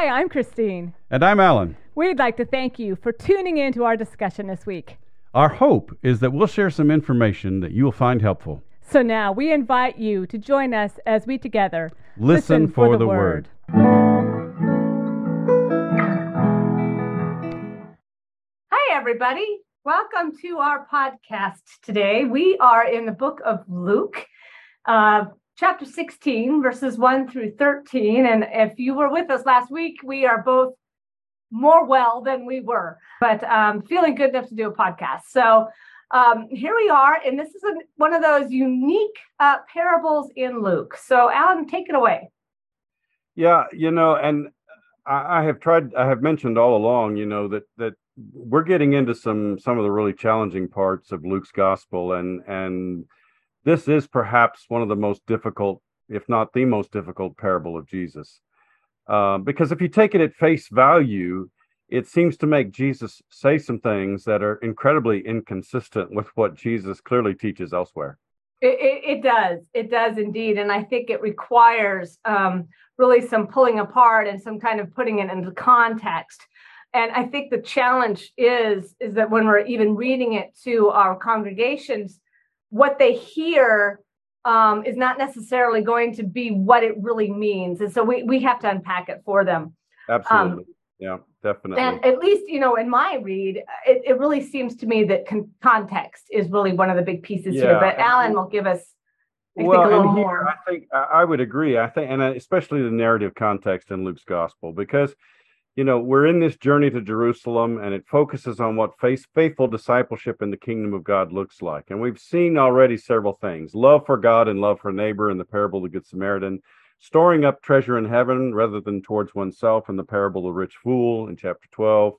Hi, I'm Christine. And I'm Alan. We'd like to thank you for tuning in to our discussion this week. Our hope is that we'll share some information that you will find helpful. So now we invite you to join us as we together listen, listen for, for, the, the word. Hi, everybody. Welcome to our podcast today. We are in the book of Luke. Uh, chapter 16, verses 1 through 13. And if you were with us last week, we are both more well than we were, but um, feeling good enough to do a podcast. So um, here we are. And this is a, one of those unique uh, parables in Luke. So, Alan, take it away. Yeah, you know, and I, I have tried, I have mentioned all along, you know, that, that we're getting into some some of the really challenging parts of Luke's gospel and and this is perhaps one of the most difficult, if not the most difficult parable of Jesus. Uh, because if you take it at face value, it seems to make Jesus say some things that are incredibly inconsistent with what Jesus clearly teaches elsewhere. It, it, it does. It does indeed. And I think it requires um, really some pulling apart and some kind of putting it into context. And I think the challenge is is that when we're even reading it to our congregations, what they hear um, is not necessarily going to be what it really means. And so we, we have to unpack it for them. Absolutely. Um, yeah, definitely. And at least, you know, in my read, it, it really seems to me that con- context is really one of the big pieces yeah. here. But Alan will give us, I well, think, a little more. I think I would agree. I think, and especially the narrative context in Luke's gospel, because you know, we're in this journey to Jerusalem and it focuses on what faith, faithful discipleship in the kingdom of God looks like. And we've seen already several things love for God and love for neighbor in the parable of the Good Samaritan, storing up treasure in heaven rather than towards oneself in the parable of the rich fool in chapter 12,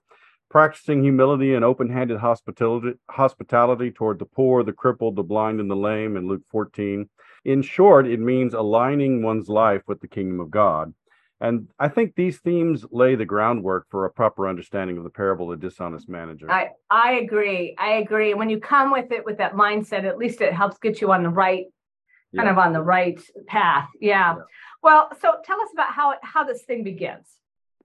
practicing humility and open handed hospitality, hospitality toward the poor, the crippled, the blind, and the lame in Luke 14. In short, it means aligning one's life with the kingdom of God. And I think these themes lay the groundwork for a proper understanding of the parable of the dishonest manager. I, I agree. I agree. And when you come with it with that mindset, at least it helps get you on the right, kind yeah. of on the right path. Yeah. yeah. Well, so tell us about how how this thing begins.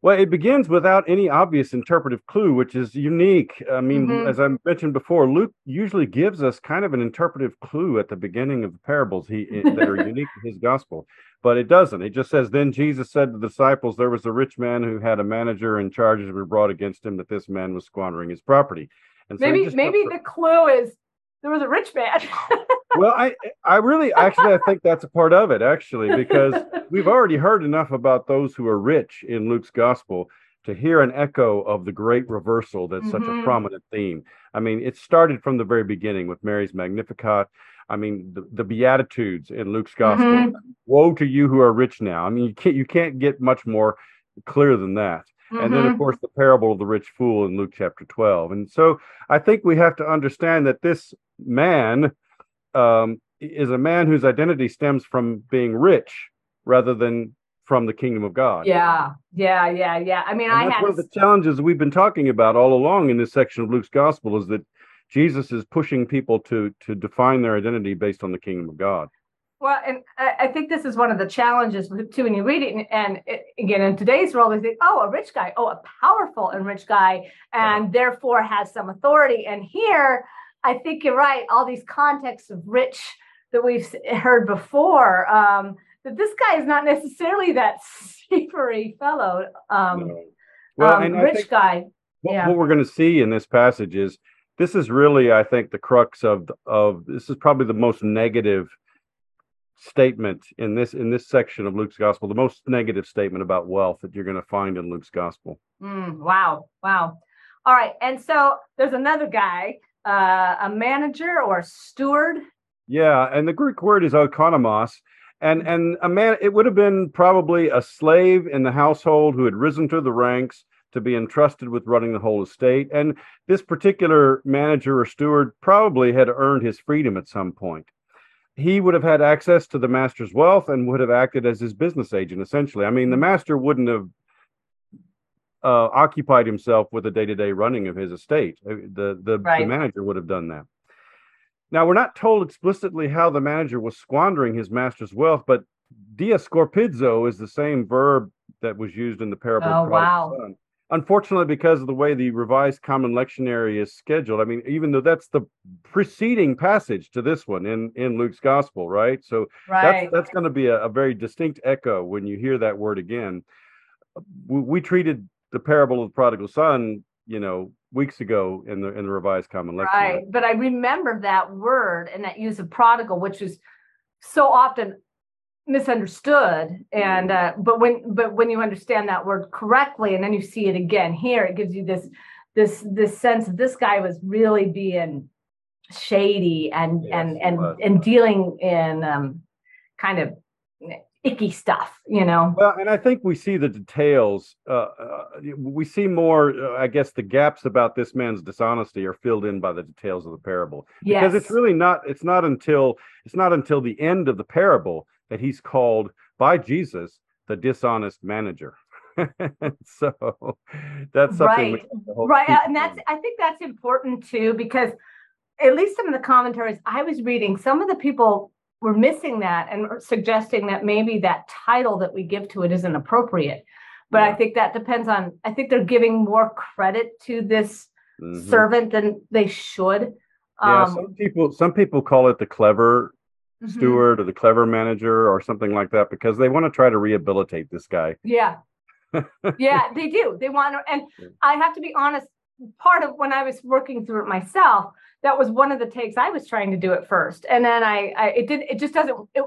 Well, it begins without any obvious interpretive clue, which is unique. I mean, mm-hmm. as I mentioned before, Luke usually gives us kind of an interpretive clue at the beginning of the parables he, that are unique to his gospel, but it doesn't. It just says, Then Jesus said to the disciples, There was a rich man who had a manager, and charges were brought against him that this man was squandering his property. And so maybe maybe the clue is there was a rich man. well, I I really actually I think that's a part of it actually because we've already heard enough about those who are rich in Luke's gospel to hear an echo of the great reversal that's mm-hmm. such a mm-hmm. prominent theme. I mean, it started from the very beginning with Mary's Magnificat. I mean, the, the Beatitudes in Luke's gospel. Mm-hmm. Woe to you who are rich now. I mean, you can't you can't get much more clear than that. Mm-hmm. And then, of mm-hmm. course, the parable of the rich fool in Luke chapter 12. And so I think we have to understand that this man um, is a man whose identity stems from being rich rather than from the kingdom of God. Yeah, yeah, yeah, yeah. I mean, and I that's had one of the challenges we've been talking about all along in this section of Luke's gospel is that Jesus is pushing people to to define their identity based on the kingdom of God. Well, and I think this is one of the challenges too when you read it. And again, in today's world, we think, oh, a rich guy, oh, a powerful and rich guy, and yeah. therefore has some authority. And here, I think you're right. All these contexts of rich that we've heard before, um, that this guy is not necessarily that slippery fellow, um, no. well, um, rich guy. What, yeah. what we're going to see in this passage is this is really, I think, the crux of of this is probably the most negative statement in this in this section of Luke's gospel, the most negative statement about wealth that you're going to find in Luke's gospel. Mm, wow, wow. All right, and so there's another guy uh, a manager or a steward. Yeah, and the Greek word is oikonomos, and and a man. It would have been probably a slave in the household who had risen to the ranks to be entrusted with running the whole estate. And this particular manager or steward probably had earned his freedom at some point. He would have had access to the master's wealth and would have acted as his business agent, essentially. I mean, the master wouldn't have uh, occupied himself with the day-to-day running of his estate. Uh, the the, right. the manager would have done that. Now we're not told explicitly how the manager was squandering his master's wealth, but diascorpizo is the same verb that was used in the parable. Oh, wow. son. Unfortunately, because of the way the Revised Common Lectionary is scheduled, I mean, even though that's the preceding passage to this one in in Luke's Gospel, right? So Right. that's that's going to be a, a very distinct echo when you hear that word again. We, we treated the parable of the prodigal son, you know, weeks ago in the in the Revised Common Lectionary. Right. But I remember that word and that use of prodigal, which is so often misunderstood. And uh, but when but when you understand that word correctly and then you see it again here, it gives you this this this sense that this guy was really being shady and Yes, and and was. and dealing in um kind of icky stuff, you know. Well, and I think we see the details. Uh, uh, we see more. Uh, I guess the gaps about this man's dishonesty are filled in by the details of the parable, because it's really not. It's not until it's not until the end of the parable that he's called by Jesus the dishonest manager. so that's something. Right. we have to hold- right and that's i think that's important too because at least some of the commentaries i was reading some of the people were missing that and suggesting that maybe that title that we give to it isn't appropriate but i think that depends on i think they're giving more credit to this Mhm. servant than they should Yeah, um, some people some people call it the clever mhm. steward or the clever manager or something like that because they want to try to rehabilitate this guy. Yeah. yeah, they do. They want to, and. I have to be honest, part of when I was working through it myself, that was one of the takes I was trying to do at first. And then I, I it did, it just doesn't, it,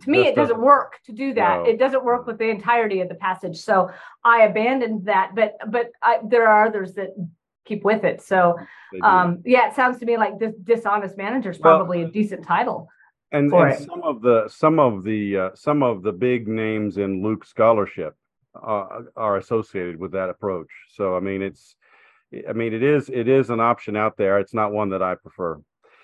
to me, it doesn't work to do that. No. It doesn't work with the entirety of the passage. So I abandoned that, but, but I, there are others that keep with it. So, um, yeah, it sounds to me like this dishonest manager is Well- probably a decent title. And, and some of the some of the uh, some of the big names in Luke scholarship uh, are associated with that approach. So I mean, it's I mean, it is it is an option out there. It's not one that I prefer.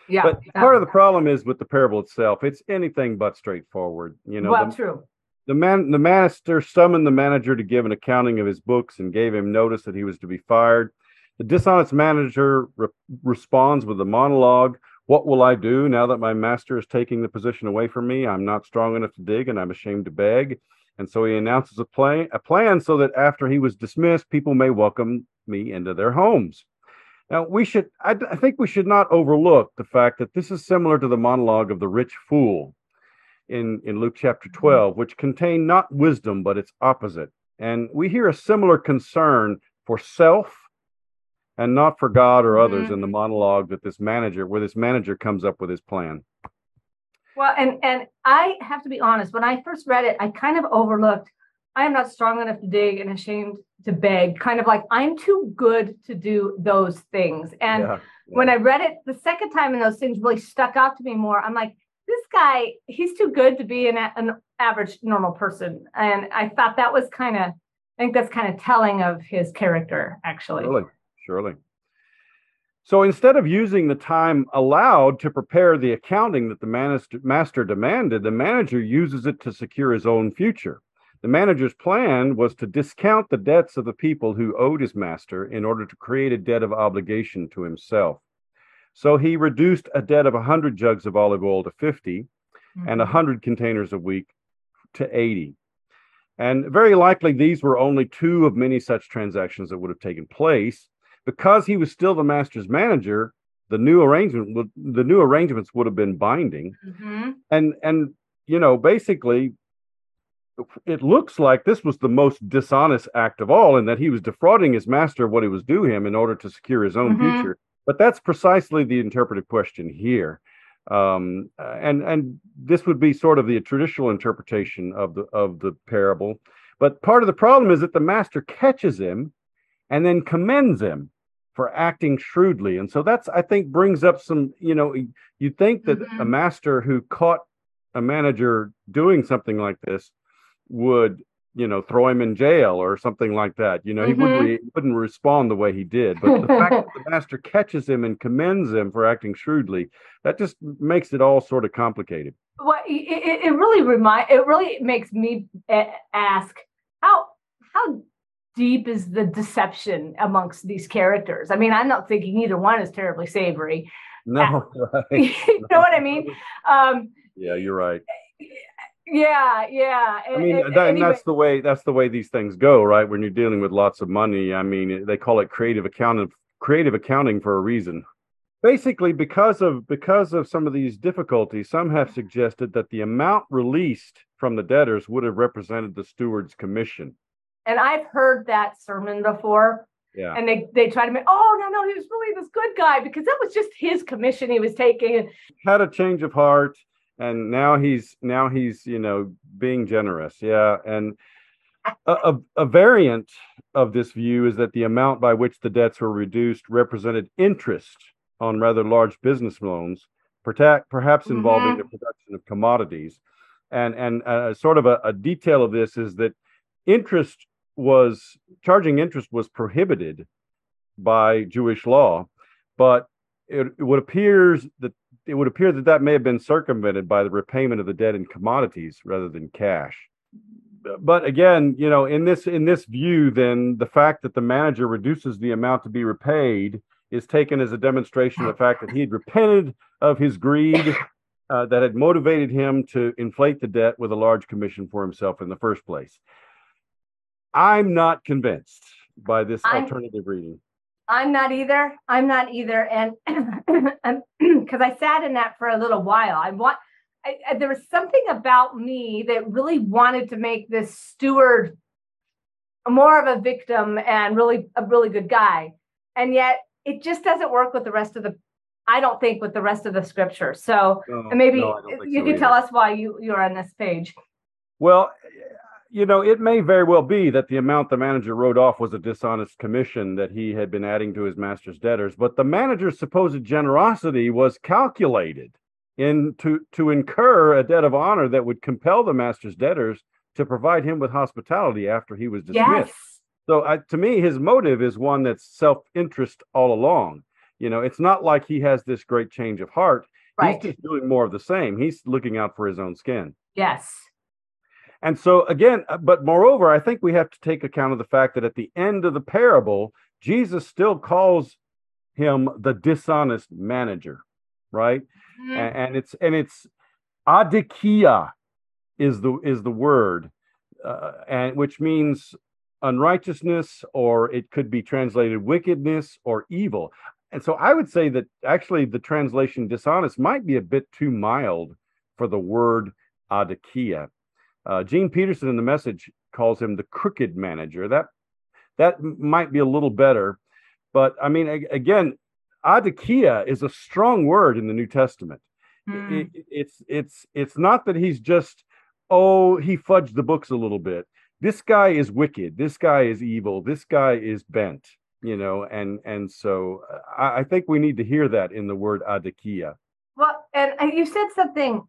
Yeah. But yeah. part of the problem is with the parable itself. It's anything but straightforward. You know, well, the, true. the man the master summoned the manager to give an accounting of his books and gave him notice that he was to be fired the dishonest manager re- responds with a monologue what will i do now that my master is taking the position away from me? I'm not strong enough to dig and i'm ashamed to beg. And so he announces a plan a plan so that after he was dismissed people may welcome me into their homes. Now we should I, I think we should not overlook the fact that this is similar to the monologue of the rich fool in, in Luke chapter mm-hmm. 12, which contain not wisdom, but its opposite. And we hear a similar concern for self and not for God or others mm-hmm. in the monologue that this manager, where this manager comes up with his plan. Well, and and I have to be honest. When I first read it, I kind of overlooked. I am not strong enough to dig and ashamed to beg. Kind of like I'm too good to do those things. And Yeah, when I read it the second time, and those things really stuck out to me more. I'm like, this guy, he's too good to be an, an average normal person. And I thought that was kind of. I think that's kind of telling of his character, actually. Surely, surely. So instead of using the time allowed to prepare the accounting that the master, demanded, the manager uses it to secure his own future. The manager's plan was to discount the debts of the people who owed his master in order to create a debt of obligation to himself. So he reduced a debt of 100 jugs of olive oil to 50 and Mhm. 100 containers a week to 80. And very likely these were only two of many such transactions that would have taken place. Because he was still the master's manager, the new arrangement would, the new arrangements would have been binding. Mhm. And and you know, basically it looks like this was the most dishonest act of all in that he was defrauding his master of what he was due him in order to secure his own Mhm. future. But that's precisely the interpretive question here um, and and this would be sort of the traditional interpretation of the of the parable. But part of the problem is that the master catches him and then commends him for acting shrewdly, and so that's I think brings up some you know you think that a Mhm. master who caught a manager doing something like this would you know throw him in jail or something like that. You know he wouldn't re- wouldn't respond the way he did. But the fact that the master catches him and commends him for acting shrewdly that just makes it all sort of complicated. Well, it, it, it really remind it really makes me ask how how deep is the deception amongst these characters? I mean, I'm not thinking either one is terribly savory. no right you know what I mean? Um, yeah you're right Yeah, yeah. I mean, and, that, and that's the way that's the way these things go, right? When you're dealing with lots of money, I mean, they call it creative accounting, creative accounting for a reason. Basically, because of because of some of these difficulties, some have suggested that the amount released from the debtors would have represented the steward's commission. And I've heard that sermon before. Yeah. And they they try to make, oh no, no, he was really this good guy because that was just his commission he was taking. Had a change of heart and now he's now he's you know being generous yeah and a, a, a, variant of this view is that the amount by which the debts were reduced represented interest on rather large business loans perhaps involving mm-hmm. the production of commodities and and uh, sort of a, a detail of this is that interest was charging interest was prohibited by jewish law but it, it would appears that it would appear that that may have been circumvented by the repayment of the debt in commodities rather than cash. But again, you know, in this in this view, then the fact that the manager reduces the amount to be repaid is taken as a demonstration of the fact that he had repented of his greed uh, that had motivated him to inflate the debt with a large commission for himself in the first place. I'm not convinced by this I'm, alternative reading. I'm not either. I'm not either. And because I sat in that for a little while, I want, I, I, there was something about me that really wanted to make this steward more of a victim and really a really good guy. And yet it just doesn't work with the rest of the, I don't think with the rest of the scripture. So no, maybe no, you so can either. tell us why you, you're on this page. Well, you know, it may very well be that the amount the manager wrote off was a dishonest commission that he had been adding to his master's debtors, but the manager's supposed generosity was calculated in to, to incur a debt of honor that would compel the master's debtors to provide him with hospitality after he was dismissed. Yes. So uh, to me, his motive is one that's self-interest all along. You know, it's not like he has this great change of heart. Right. He's just doing more of the same. He's looking out for his own skin. Yes. And so, again, uh, but moreover, I think we have to take account of the fact that at the end of the parable, Jesus still calls him the dishonest manager, right? Mm-hmm. And, and, it's and it's adikia is the is the word, uh, and which means unrighteousness, or it could be translated wickedness or evil. And so, I would say that actually the translation dishonest might be a bit too mild for the word adikia. Uh, Gene Peterson in the message calls him the crooked manager. That that might be a little better, but I mean, again, adikia is a strong word in the New Testament. Mm. It, it's it's it's not that he's just oh he fudged the books a little bit. This guy is wicked. This guy is evil. This guy is bent. You know, and and so uh, I, I think we need to hear that in the word adikia. Well, and you said something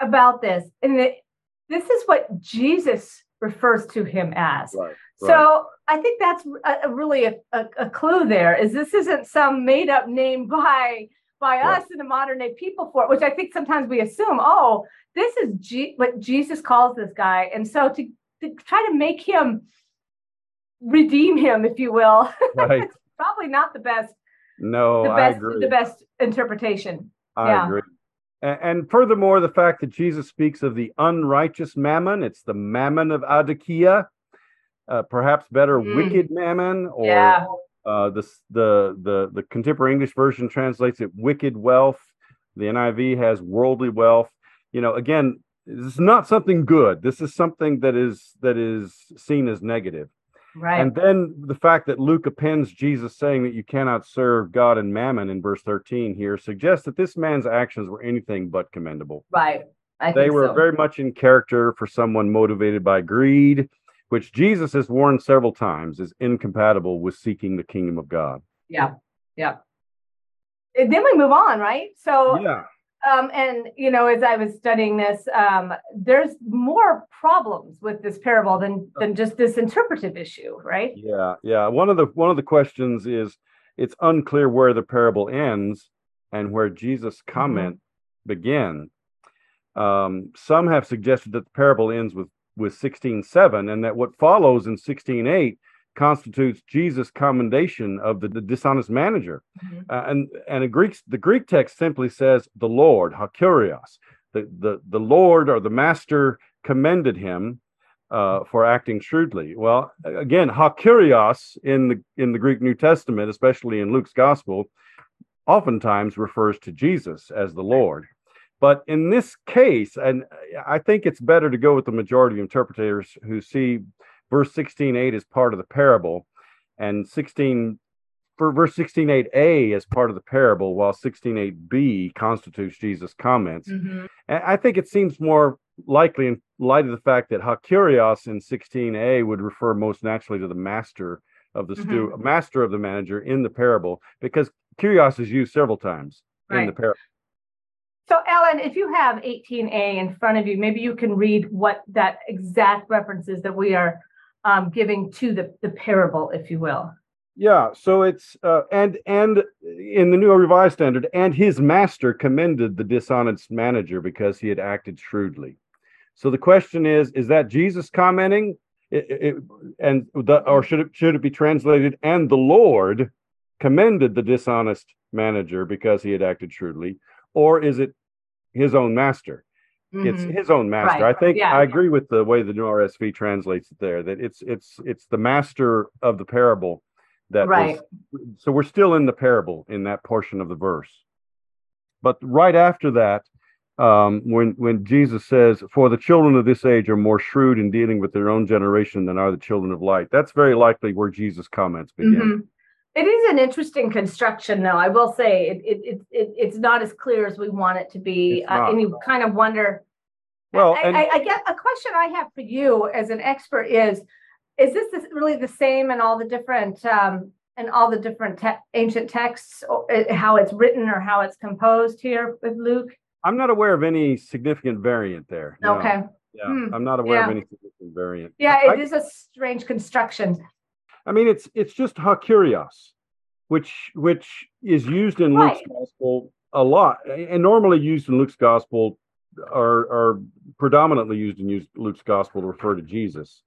about this, and it, this is what Jesus refers to him as. Right, so. I think that's a, a really a, a, a, clue there is this isn't some made up name by by right. us in the modern day people for it, which I think sometimes we assume, oh, this is G- what Jesus calls this guy. And so to, to try to make him redeem him, if you will, right. probably not the best. No, the best, I agree. The best interpretation. I yeah. agree. And furthermore, the fact that Jesus speaks of the unrighteous mammon, it's the mammon of Adikia, uh, perhaps better mm. wicked mammon, or yeah. uh, the, the, the, the contemporary English version translates it wicked wealth. The NIV has worldly wealth. You know, again, this is not something good. This is something that is that is seen as negative. Right. And then the fact that Luke appends Jesus saying that you cannot serve God and mammon in verse 13 here suggests that this man's actions were anything but commendable. Right. I they were so. very much in character for someone motivated by greed, which Jesus has warned several times is incompatible with seeking the kingdom of God. Yeah. Yeah. And then we move on, right? So yeah. Um, and you know, as I was studying this, um, there's more problems with this parable than than just this interpretive issue, right? Yeah, yeah. One of the one of the questions is it's unclear where the parable ends and where Jesus' mm-hmm. comment mm-hmm. begin. Um, some have suggested that the parable ends with with 16:7, and that what follows in 16:8 constitutes Jesus' commendation of the, the dishonest manager. Mm-hmm. Uh, and and a Greek the Greek text simply says the Lord, Hakurios. the the the Lord or the Master commended him uh, for acting shrewdly. Well, again, hakurios in the in the Greek New Testament, especially in Luke's Gospel, oftentimes refers to Jesus as the Lord. But in this case, and I think it's better to go with the majority of interpreters who see verse 16.8 is part of the parable and 16 for verse 16.8a is part of the parable, while 16.8b constitutes Jesus' comments. Mhm. And I think it seems more likely in light of the fact that hakurios in 16a would refer most naturally to the master of the stew, master of the manager in the parable, because kurios is used several times in the parable. So, Alan, if you have 18A in front of you, maybe you can read what that exact reference is that we are um, giving to the, the parable, if you will. Yeah, so it's uh, and and in the New Revised Standard, and his master commended the dishonest manager because he had acted shrewdly. So the question is: Is that Jesus commenting, it, it, and the, or should it should it be translated? And the Lord commended the dishonest manager because he had acted shrewdly, or is it his own master? It's Mhm. his own master. Right, I think yeah. I agree with the way the new RSV translates it there. That it's it's it's the master of the parable that Right. was so we're still in the parable in that portion of the verse. But right after that, um, when when Jesus says, "For the children of this age are more shrewd in dealing with their own generation than are the children of light," that's very likely where Jesus' comments begin. Mhm. It is an interesting construction, though. I will say it, it, it, it it's not as clear as we want it to be, uh, and you kind of wonder. Well, I, and- I, I get a question I have for you as an expert is: Is this really the same in all the different um, in all the different te- ancient texts, or, uh, how it's written or how it's composed here with Luke? I'm not aware of any significant variant there. no. Okay, Yeah, Hmm. I'm not aware of any significant variant. yeah, I- it is a strange construction. I mean, it's it's just hakurios, which which is used in Luke's gospel a lot, and normally used in Luke's gospel, are are predominantly used in Luke's gospel to refer to Jesus.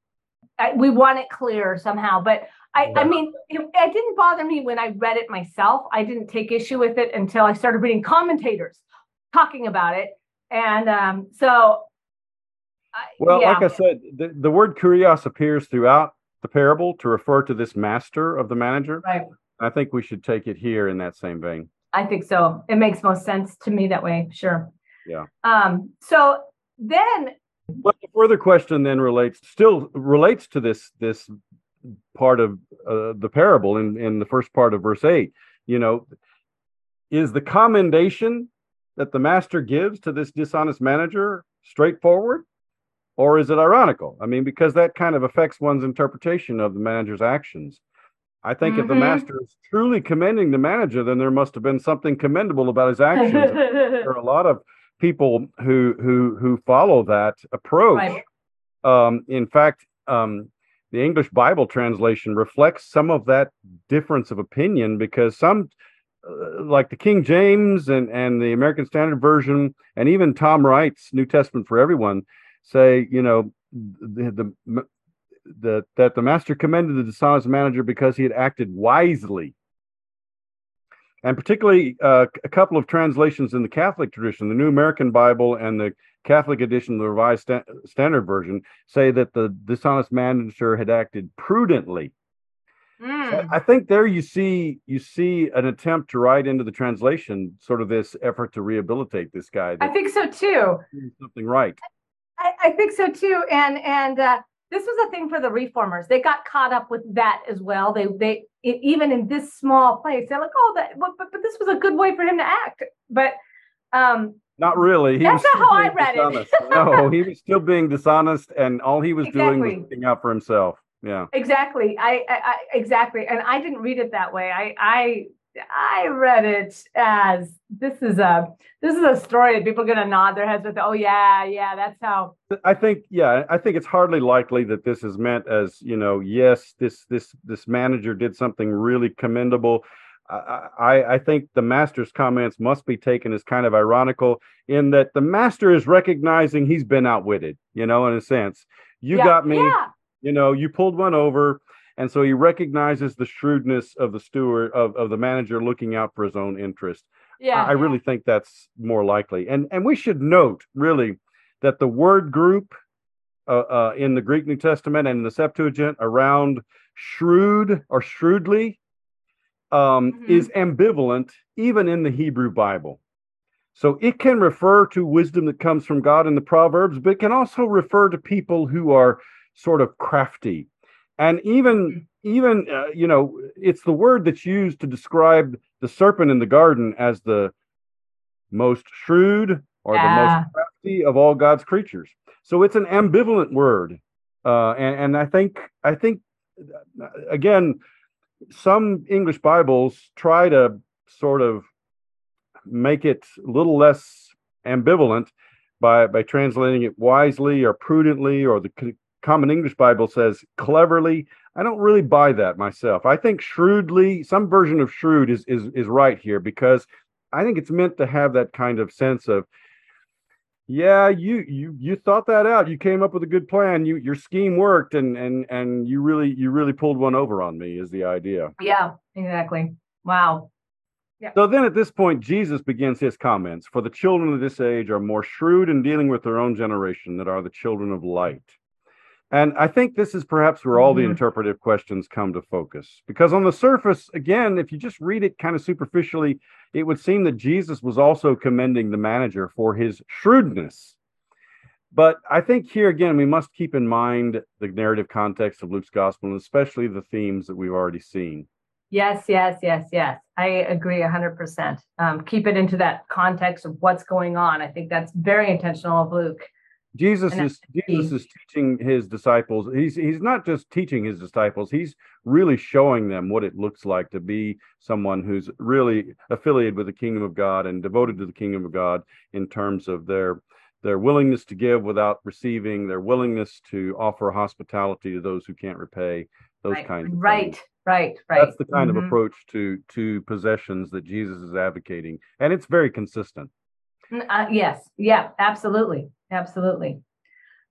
I, we want it clear somehow, but I, I mean, it, it didn't bother me when I read it myself. I didn't take issue with it until I started reading commentators talking about it, and um, so. I, Well, yeah. like I said, the, the word kurios appears throughout the parable to refer to this master of the manager. right, I think we should take it here in that same vein. I think so. It makes most sense to me that way. Sure. Yeah. Um. So then, But the further question then relates still relates to this this part of uh, the parable in in the first part of verse 8 you know is the commendation that the master gives to this dishonest manager straightforward or is it ironical i mean because that kind of affects one's interpretation of the manager's actions i think if the Mhm. master is truly commending the manager then there must have been something commendable about his actions there are a lot of people who who who follow that approach. Right. Um, in fact, um, the English Bible translation reflects some of that difference of opinion because some, uh, like the King James and and the American Standard Version, and even Tom Wright's New Testament for Everyone, say you know the the. the that the master commended the dishonest manager because he had acted wisely and particularly uh, a couple of translations in the Catholic tradition, the New American Bible and the Catholic edition of the Revised Sta- Standard Version, say that the dishonest manager had acted prudently. Mm, So I think there you see you see an attempt to write into the translation sort of this effort to rehabilitate this guy I think so too. something right. I, I think so too. And and uh, this was a thing for the reformers. They got caught up with that as well. They they e- even in this small place, they're like, oh, that but, but but this was a good way for him to act. But um, Not really. He That's not how I read it. no, he was still being dishonest, and all he was doing was looking out for himself. Yeah. exactly, I, I, I exactly, and I didn't read it that way. I I I read it as this is a this is a story that people are going to nod their heads with. Oh yeah, yeah, that's how. I think, yeah, I think it's hardly likely that this is meant as, you know, yes, this this this manager did something really commendable. I, I I think the master's comments must be taken as kind of ironical in that the master is recognizing he's been outwitted, you know, in a sense. You yeah, got me, Yeah, you know, you pulled one over. And so he recognizes the shrewdness of the steward of, of the manager looking out for his own interest. Yeah. I, I really think that's more likely. And and we should note really that the word group uh, uh, in the Greek New Testament and in the Septuagint around shrewd or shrewdly um, Mhm. is ambivalent even in the Hebrew Bible. So it can refer to wisdom that comes from God in the Proverbs, but it can also refer to people who are sort of crafty. And even even uh, you know, it's the word that's used to describe the serpent in the garden as the most shrewd or the most crafty of all God's creatures. So it's an ambivalent word, uh, and, and I think I think uh, again, some English Bibles try to sort of make it a little less ambivalent by by translating it wisely or prudently, or the Common English Bible says cleverly. I don't really buy that myself. I think shrewdly, some version of shrewd is is is right here because I think it's meant to have that kind of sense of yeah you you you thought that out you came up with a good plan you your scheme worked and and and you really you really pulled one over on me is the idea Yeah, exactly. Wow. Yeah. so then at this point jesus begins his comments for the children of this age are more shrewd in dealing with their own generation that are the children of light and i think this is perhaps where all the Mhm. interpretive questions come to focus because on the surface again if you just read it kind of superficially it would seem that jesus was also commending the manager for his shrewdness but I think here again, we must keep in mind the narrative context of Luke's gospel and especially the themes that we've already seen. Yes, yes, yes, yes. I agree 100%. Um, keep it into that context of what's going on. I think that's very intentional of Luke. Jesus is Jesus is teaching his disciples. He's he's not just teaching his disciples. He's really showing them what it looks like to be someone who's really affiliated with the kingdom of God and devoted to the kingdom of God in terms of their their willingness to give without receiving, their willingness to offer hospitality to those who can't repay, those right, kinds of right, things. right, right. That's the kind Mhm. of approach to to possessions that Jesus is advocating, and it's very consistent. Uh, yes, yeah, absolutely, absolutely.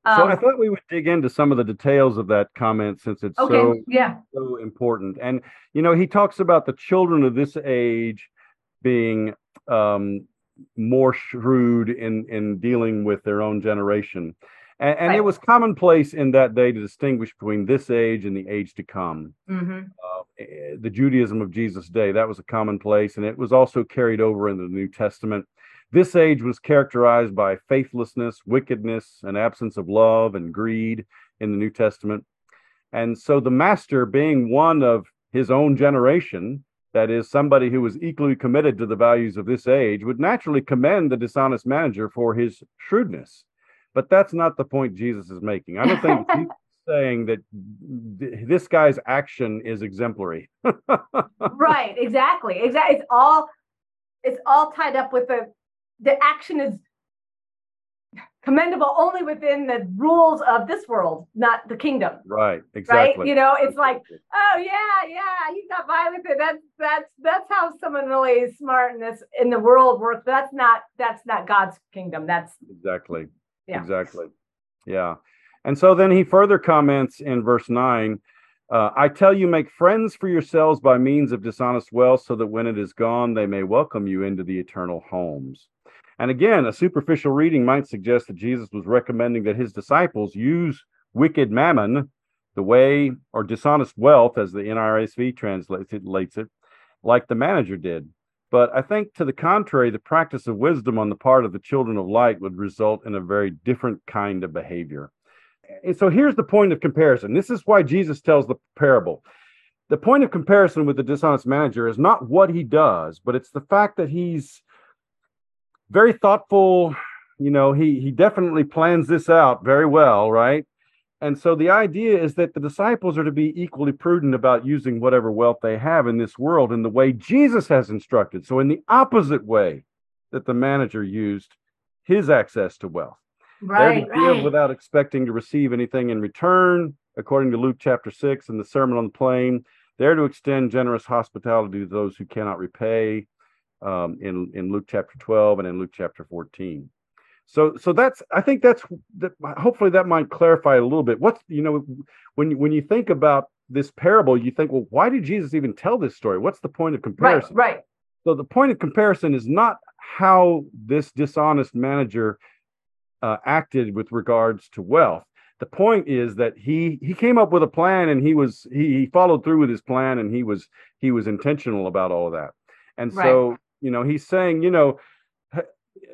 so Um, I thought we would dig into some of the details of that comment since it's okay, so yeah, so important. And you know, he talks about the children of this age being um, more shrewd in in dealing with their own generation. And, and it was commonplace in that day to distinguish between this age and the age to come. hmm uh, the Judaism of Jesus' day. That was a commonplace, and it was also carried over into the New Testament. This age was characterized by faithlessness, wickedness, an absence of love and greed in the New Testament. And so the master, being one of his own generation, that is, somebody who was equally committed to the values of this age, would naturally commend the dishonest manager for his shrewdness. But that's not the point Jesus is making. I don't think is saying that this guy's action is exemplary. right, exactly, exactly. It's all, it's all tied up with the, the action is commendable only within the rules of this world, not the kingdom. right, exactly. Right? You know, it's like, oh yeah, yeah, he got by with it. That's that's that's how someone really smart in this in the world works. That's not that's not God's kingdom. That's Exactly. Yeah. Exactly. Yeah. And so then he further comments in verse 9 uh, I tell you, make friends for yourselves by means of dishonest wealth, so that when it is gone, they may welcome you into the eternal homes. And again, a superficial reading might suggest that Jesus was recommending that his disciples use wicked mammon, the way, or dishonest wealth, as the NRSV translates it, like the manager did. But I think to the contrary, the practice of wisdom on the part of the children of light would result in a very different kind of behavior. And so here's the point of comparison. This is why Jesus tells the parable. The point of comparison with the dishonest manager is not what he does, but it's the fact that he's very thoughtful. You know, he he definitely plans this out very well, right? And so the idea is that the disciples are to be equally prudent about using whatever wealth they have in this world in the way Jesus has instructed. So, in the opposite way that the manager used his access to wealth. right, They're to give right. without expecting to receive anything in return, according to Luke chapter 6 and the Sermon on the Plain. They're to extend generous hospitality to those who cannot repay um, in, in Luke chapter 12 and in Luke chapter 14. So, so that's I think that's that. Hopefully, that might clarify a little bit. What's you know when you- when you think about this parable, you think, well, why did Jesus even tell this story? What's the point of comparison? right. right. so the point of comparison is not how this dishonest manager uh, acted with regards to wealth. The point is that he he came up with a plan and he was he, he followed through with his plan and he was he was intentional about all of that. And so, right. You know, he's saying, you know,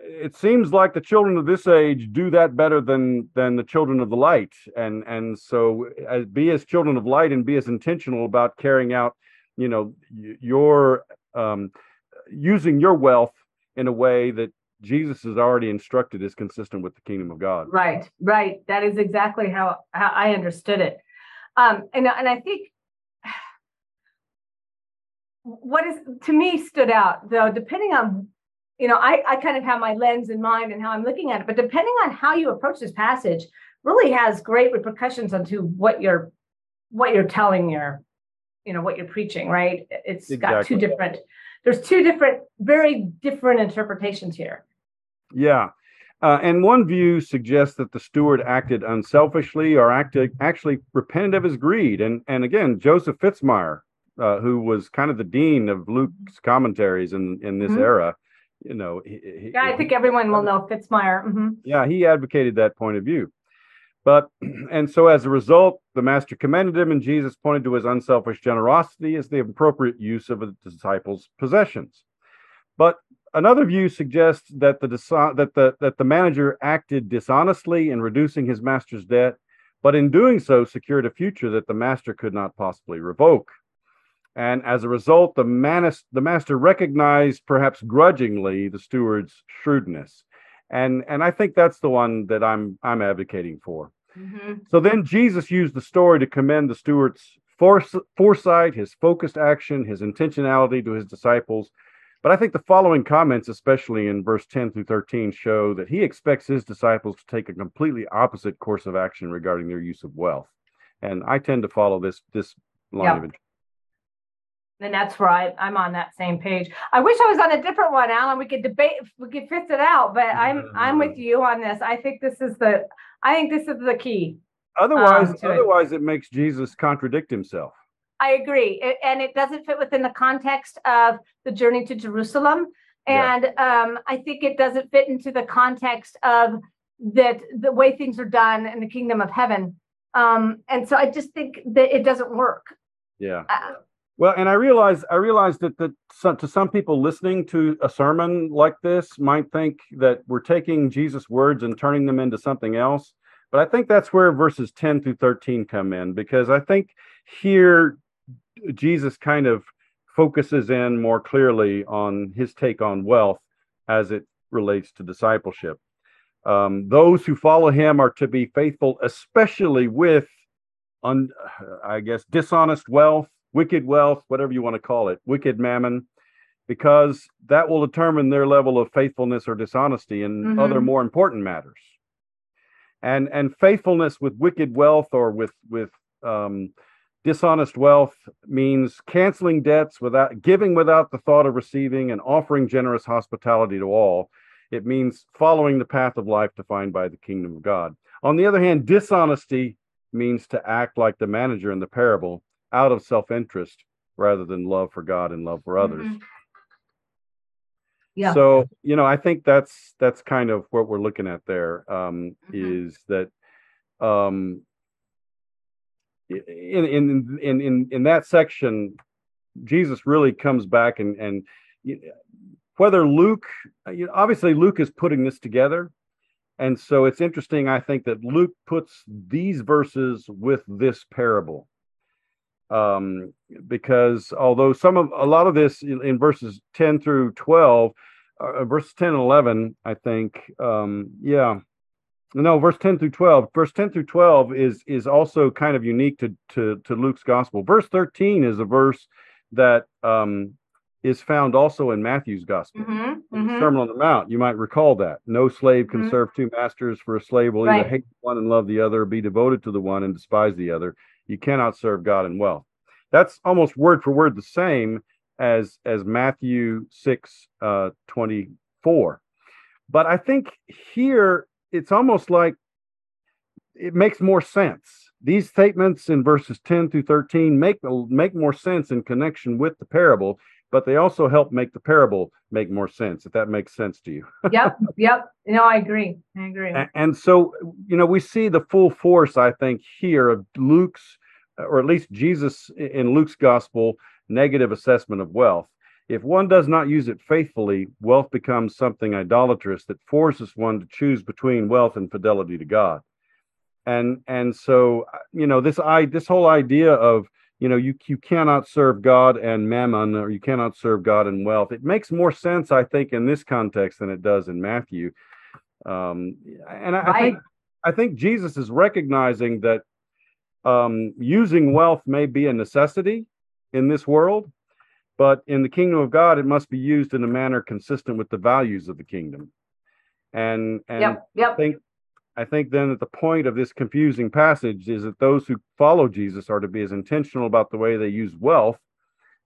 it seems like the children of this age do that better than than the children of the light. And and so as, be as children of light and be as intentional about carrying out you know your um using your wealth in a way that jesus has already instructed is consistent with the kingdom of god. Right right. That is exactly how how i understood it. Um and and i think what is to me stood out though depending on you know, I, I kind of have my lens in mind and how I'm looking at it, but depending on how you approach this passage, really has great repercussions onto what you're what you're telling your, you know, what you're preaching, right? It's exactly. got two different, there's two different, very different interpretations here. Yeah. Uh, and one view suggests that the steward acted unselfishly or acted actually repented of his greed. And and again, Joseph Fitzmyer, uh, who was kind of the dean of Luke's commentaries in in this mm-hmm. era, you know, he, yeah, I think everyone will know Fitzmyer. Mm-hmm. Yeah, he advocated that point of view. But, and so as a result, the master commended him, and Jesus pointed to his unselfish generosity as the appropriate use of a disciple's possessions. But another view suggests that the that the that the manager acted dishonestly in reducing his master's debt, but in doing so secured a future that the master could not possibly revoke. And as a result, the, manis, the master recognized, perhaps grudgingly, the steward's shrewdness. And, and I think that's the one that I'm, I'm advocating for. Mm-hmm. So then Jesus used the story to commend the steward's force, foresight, his focused action, his intentionality to his disciples. But I think the following comments, especially in verse 10 through 13, show that he expects his disciples to take a completely opposite course of action regarding their use of wealth. And I tend to follow this, this line yep. of and that's where I, I'm on that same page. I wish I was on a different one, Alan. We could debate, we could fix it out, but I'm I'm with you on this. I think this is the I think this is the key. Otherwise, um, otherwise it. it makes Jesus contradict himself. I agree, it, and it doesn't fit within the context of the journey to Jerusalem, and yeah. um, I think it doesn't fit into the context of that the way things are done in the kingdom of heaven. Um, and so I just think that it doesn't work. Yeah. Uh, well, and I realize I realize that some, to some people listening to a sermon like this might think that we're taking Jesus' words and turning them into something else. But I think that's where verses 10 through 13 come in because I think here Jesus kind of focuses in more clearly on his take on wealth as it relates to discipleship. Um, those who follow him are to be faithful, especially with, un, I guess, dishonest wealth wicked wealth, whatever you want to call it, wicked mammon, because that will determine their level of faithfulness or dishonesty in mm-hmm. other more important matters. And and faithfulness with wicked wealth or with with um, dishonest wealth means canceling debts without giving without the thought of receiving and offering generous hospitality to all. It means following the path of life defined by the kingdom of God. On the other hand, dishonesty means to act like the manager in the parable out of self-interest rather than love for God and love for others. Mm-hmm. Yeah. So, you know, I think that's that's kind of what we're looking at there. Um, mm-hmm. is that um in in in in in that section Jesus really comes back and and whether Luke you know, obviously Luke is putting this together and so it's interesting I think that Luke puts these verses with this parable um, because although some of a lot of this in, in verses 10 through 12 uh, uh verses 10 and 11 i think um, yeah no verse 10 through 12 verse 10 through 12 is is also kind of unique to to, to luke's gospel verse 13 is a verse that um, is found also in matthew's gospel mm-hmm, mm-hmm. sermon on the mount you might recall that no slave can mm-hmm. serve two masters for a slave will either right. hate one and love the other be devoted to the one and despise the other you cannot serve God and wealth. That's almost word for word the same as as Matthew 6 uh, 24. But I think here it's almost like it makes more sense. These statements in verses 10 through 13 make make more sense in connection with the parable but they also help make the parable make more sense. If that makes sense to you. yep, yep. No, I agree. I agree. And, and so, you know, we see the full force, I think, here of Luke's, or at least Jesus in Luke's gospel, negative assessment of wealth. If one does not use it faithfully, wealth becomes something idolatrous that forces one to choose between wealth and fidelity to God. And and so, you know, this i this whole idea of you know you you cannot serve god and mammon or you cannot serve god and wealth it makes more sense i think in this context than it does in matthew um, and I, right. I, think i think jesus is recognizing that um, using wealth may be a necessity in this world but in the kingdom of god it must be used in a manner consistent with the values of the kingdom and and yep, yep. i think I think then that the point of this confusing passage is that those who follow Jesus are to be as intentional about the way they use wealth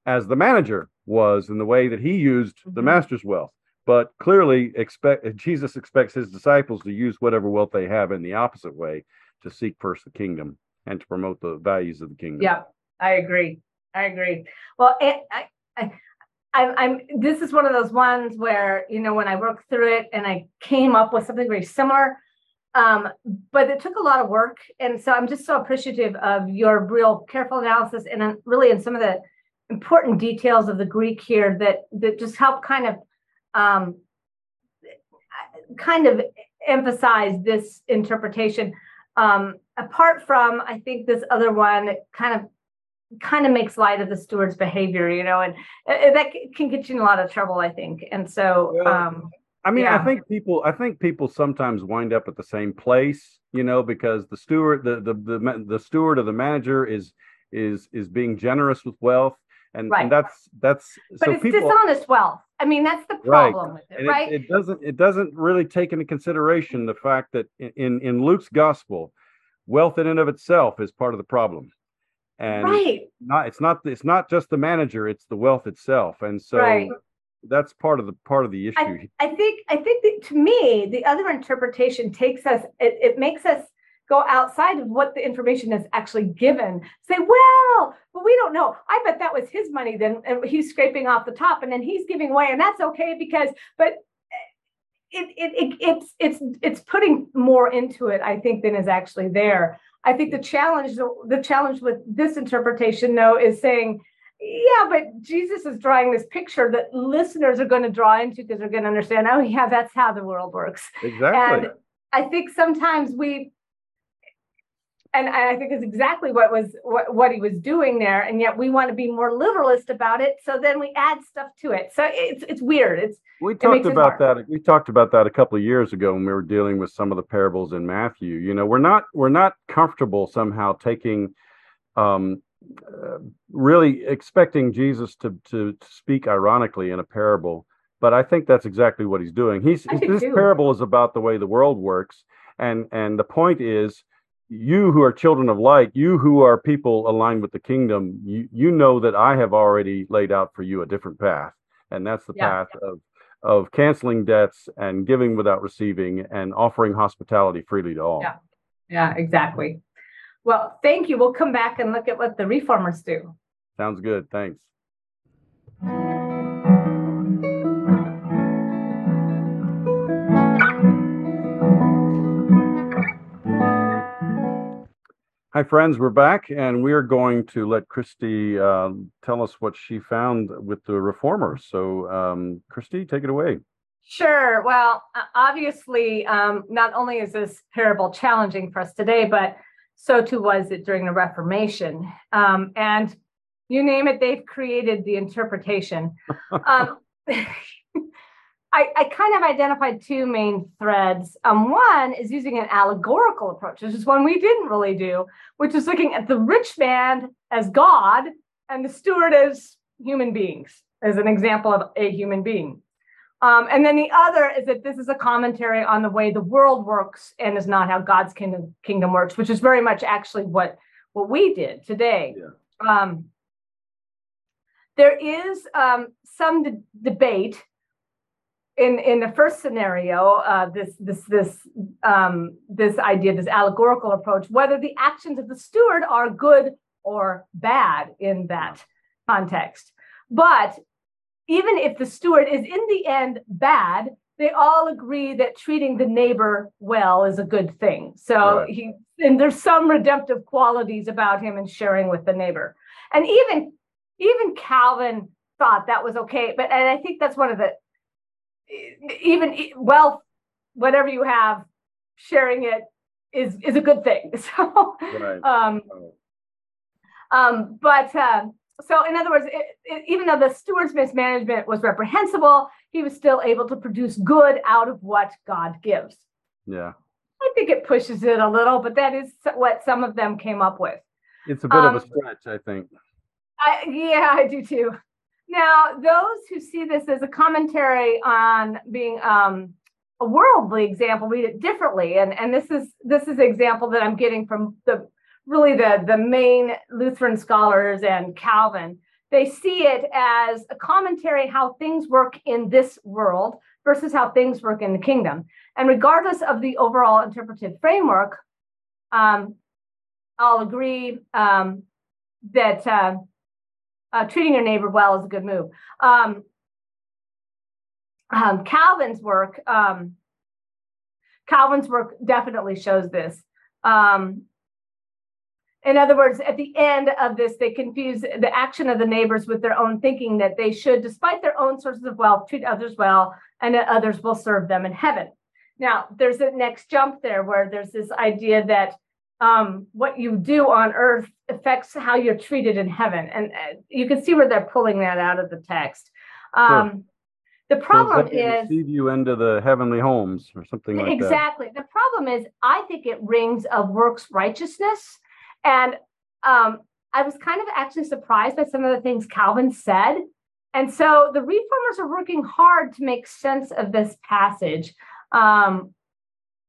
as the manager was in the way that he used mm-hmm. the master's wealth. But clearly, expect Jesus expects his disciples to use whatever wealth they have in the opposite way to seek first the kingdom and to promote the values of the kingdom. Yeah, I agree. I agree. Well, I, I, I'm, I'm. This is one of those ones where you know when I worked through it and I came up with something very similar um, but it took a lot of work. And so I'm just so appreciative of your real careful analysis and really in some of the important details of the Greek here that that just help kind of um, kind of emphasize this interpretation. Um, apart from, I think this other one kind of kind of makes light of the steward's behavior, you know, and, and that can get you in a lot of trouble, I think. And so, um, I mean, yeah. I think people, I think people sometimes wind up at the same place, you know, because the steward, the the the, the steward or the manager is is is being generous with wealth, and, right. and that's that's. But so it's people, dishonest wealth. I mean, that's the problem right. with it, and right? It, it, doesn't it doesn't really take into consideration the fact that in in Luke's gospel, wealth in and of itself is part of the problem and right. not it's not it's not just the manager it's the wealth itself and so right that's part of the part of the issue. I, I think I think that to me, the other interpretation takes us. It, it makes us go outside of what the information is actually given. Say, well, but we don't know. I bet that was his money then, and he's scraping off the top, and then he's giving away, and that's okay because, but it, it, it it's it's it's putting more into it, I think, than is actually there. I think the challenge the, the challenge with this interpretation, though, is saying yeah, but Jesus is drawing this picture that listeners are going to draw into because they're going to understand, oh, yeah, that's how the world works. Exactly. And I think sometimes we, and I think is exactly what was what, what he was doing there, and yet we want to be more literalist about it. So then we add stuff to it. So it's it's weird. It's we talked it about that. We talked about that a couple of years ago when we were dealing with some of the parables in Matthew. You know, we're not we're not comfortable somehow taking um, uh, really expecting Jesus to, to, speak ironically in a parable, but I think that's exactly what he's doing. He's this too. parable is about the way the world works, and and the point is, you who are children of light, you who are people aligned with the kingdom, you you know that I have already laid out for you a different path, and that's the yeah. path of of canceling debts and giving without receiving and offering hospitality freely to all. Yeah, yeah, exactly. Well, thank you. We'll come back and look at what the reformers do. Sounds good. Thanks. Hi, friends. We're back, and we are going to let Christy uh, tell us what she found with the reformers. So, um, Christy, take it away. Sure. Well, obviously, um, not only is this parable challenging for us today, but so too was it during the Reformation. Um, and you name it, they've created the interpretation. I, I, kind of identified two main threads. Um, one is using an allegorical approach, which is one we didn't really do, which is looking at the rich man as God and the steward as human beings, as an example of a human being. Um, and then the other is that this is a commentary on the way the world works and is not how God's kingdom kingdom works, which is very much actually what what we did today. Yeah. Um, there is um, some de- debate in in the first scenario, uh, this this this um, this idea, this allegorical approach, whether the actions of the steward are good or bad in that context. But even if the steward is in the end bad, they all agree that treating the neighbor well is a good thing. So Right. he and there's some redemptive qualities about him and sharing with the neighbor. And even even Calvin thought that was okay. But and I think that's one of the even wealth, whatever you have, sharing it is is a good thing. So Right. um um, but uh, so, in other words, it, it, even though the steward's mismanagement was reprehensible, he was still able to produce good out of what God gives. Yeah. I think it pushes it a little, but that is what some of them came up with. It's a bit of Um, a stretch, I think. I, yeah, I do too. Now, those who see this as a commentary on being um, a worldly example read it differently, and and this is this is an example that I'm getting from the really the the main Lutheran scholars and Calvin. They see it as a commentary how things work in this world versus how things work in the kingdom, and regardless of the overall interpretive framework, um, I'll agree um, that. Uh, uh, treating your neighbor well is a good move. Um, um, Calvin's work, um, Calvin's work definitely shows this. Um, in other words, at the end of this, they confuse the action of the neighbors with their own thinking that they should, despite their own sources of wealth, treat others well, and that others will serve them in heaven. Now, there's a next jump there where there's this idea that um, what you do on earth affects how you're treated in heaven. And uh, you can see where they're pulling that out of the text. Um, The problem they is receive you into the heavenly homes or something like that. exactly. The problem is, I think it rings of works righteousness. And um, I was kind of actually surprised by some of the things Calvin said. And so the reformers are working hard to make sense of this passage um,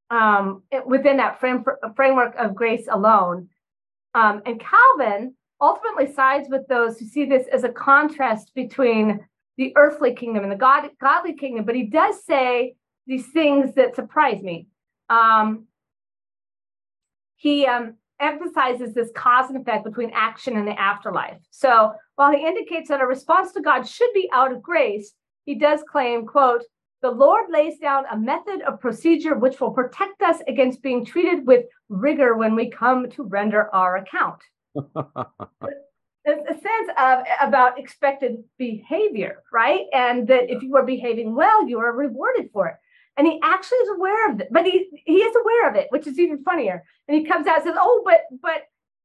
um, within that frame, framework of grace alone. Um, and Calvin ultimately sides with those who see this as a contrast between the earthly kingdom and the God, godly kingdom. But he does say these things that surprise me. Um, he um, emphasizes this cause and effect between action and the afterlife. So while he indicates that a response to God should be out of grace, he does claim, quote, the Lord lays down a method of procedure which will protect us against being treated with rigor when we come to render our account. a a sense of about expected behavior, right? And that if you are behaving well, you are rewarded for it. And he actually is aware of it, but he he is aware of it, which is even funnier. And he comes out and says, "Oh, but but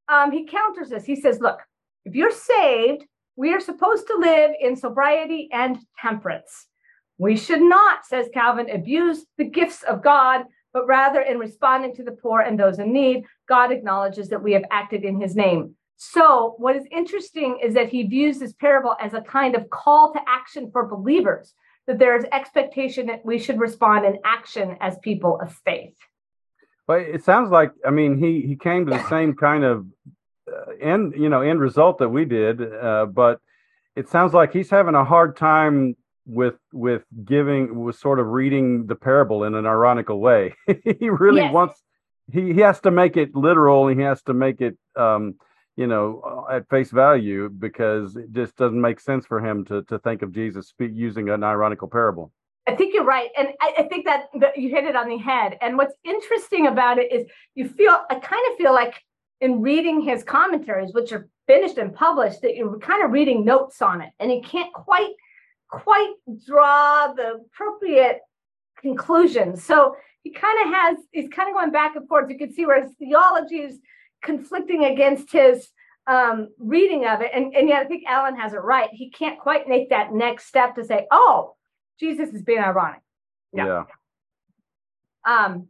um, he counters this. He says, look, if you're saved, we are supposed to live in sobriety and temperance. We should not, says Calvin, abuse the gifts of God, but rather in responding to the poor and those in need, God acknowledges that we have acted in his name. So, what is interesting is that he views this parable as a kind of call to action for believers, that there is expectation that we should respond in action as people of faith. Well, it sounds like I mean he he came to the same kind of uh, end you know end result that we did, uh, but it sounds like he's having a hard time with with giving was sort of reading the parable in an ironical way. he really Yes. wants he he has to make it literal. and He has to make it um you know at face value because it just doesn't make sense for him to to think of Jesus speak, using an ironical parable. I think you're right. And I, I think that, that you hit it on the head. And what's interesting about it is you feel, I kind of feel like in reading his commentaries, which are finished and published, that you're kind of reading notes on it. And you can't quite, quite draw the appropriate conclusions. So he kind of has, he's kind of going back and forth. You can see where his theology is conflicting against his um, reading of it. And, and yet I think Alan has it right. He can't quite make that next step to say, oh, Jesus is being ironic. Yeah. yeah. Um,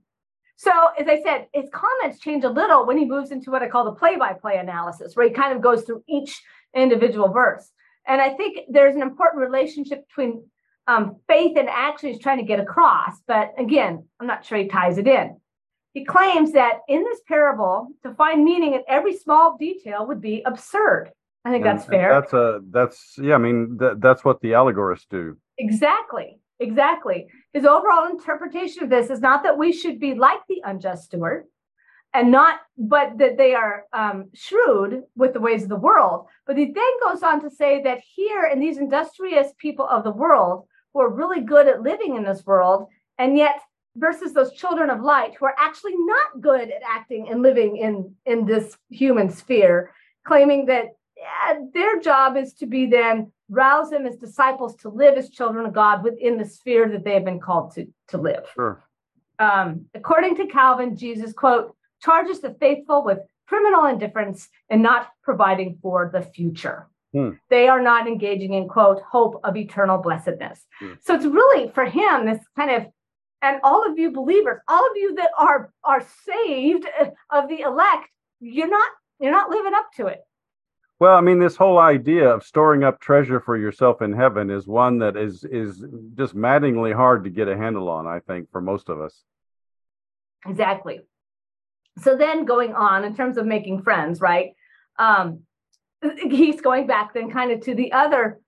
so, as I said, his comments change a little when he moves into what I call the play by play analysis, where he kind of goes through each individual verse. And I think there's an important relationship between um, faith and action he's trying to get across. But again, I'm not sure he ties it in. He claims that in this parable, to find meaning in every small detail would be absurd. I think And- that's fair. That's a that's yeah. I mean that that's what the allegorists do. Exactly. Exactly. His overall interpretation of this is not that we should be like the unjust steward, and not, but that they are um, shrewd with the ways of the world. But he then goes on to say that here in these industrious people of the world who are really good at living in this world, and yet versus those children of light who are actually not good at acting and living in in this human sphere, claiming that yeah, their job is to be then rouse them as disciples to live as children of God within the sphere that they have been called to, to live. Sure. Um, according to Calvin, Jesus, quote, charges the faithful with criminal indifference and not providing for the future. Hmm. They are not engaging in, quote, hope of eternal blessedness. Hmm. So it's really for him this kind of, and all of you believers, all of you that are are saved of the elect, you're not you're not living up to it. Well, I mean, this whole idea of storing up treasure for yourself in heaven is one that is is just maddeningly hard to get a handle on. I think for most of us. Exactly. So then, going on in terms of making friends, right? Um, he's going back then, kind of to the other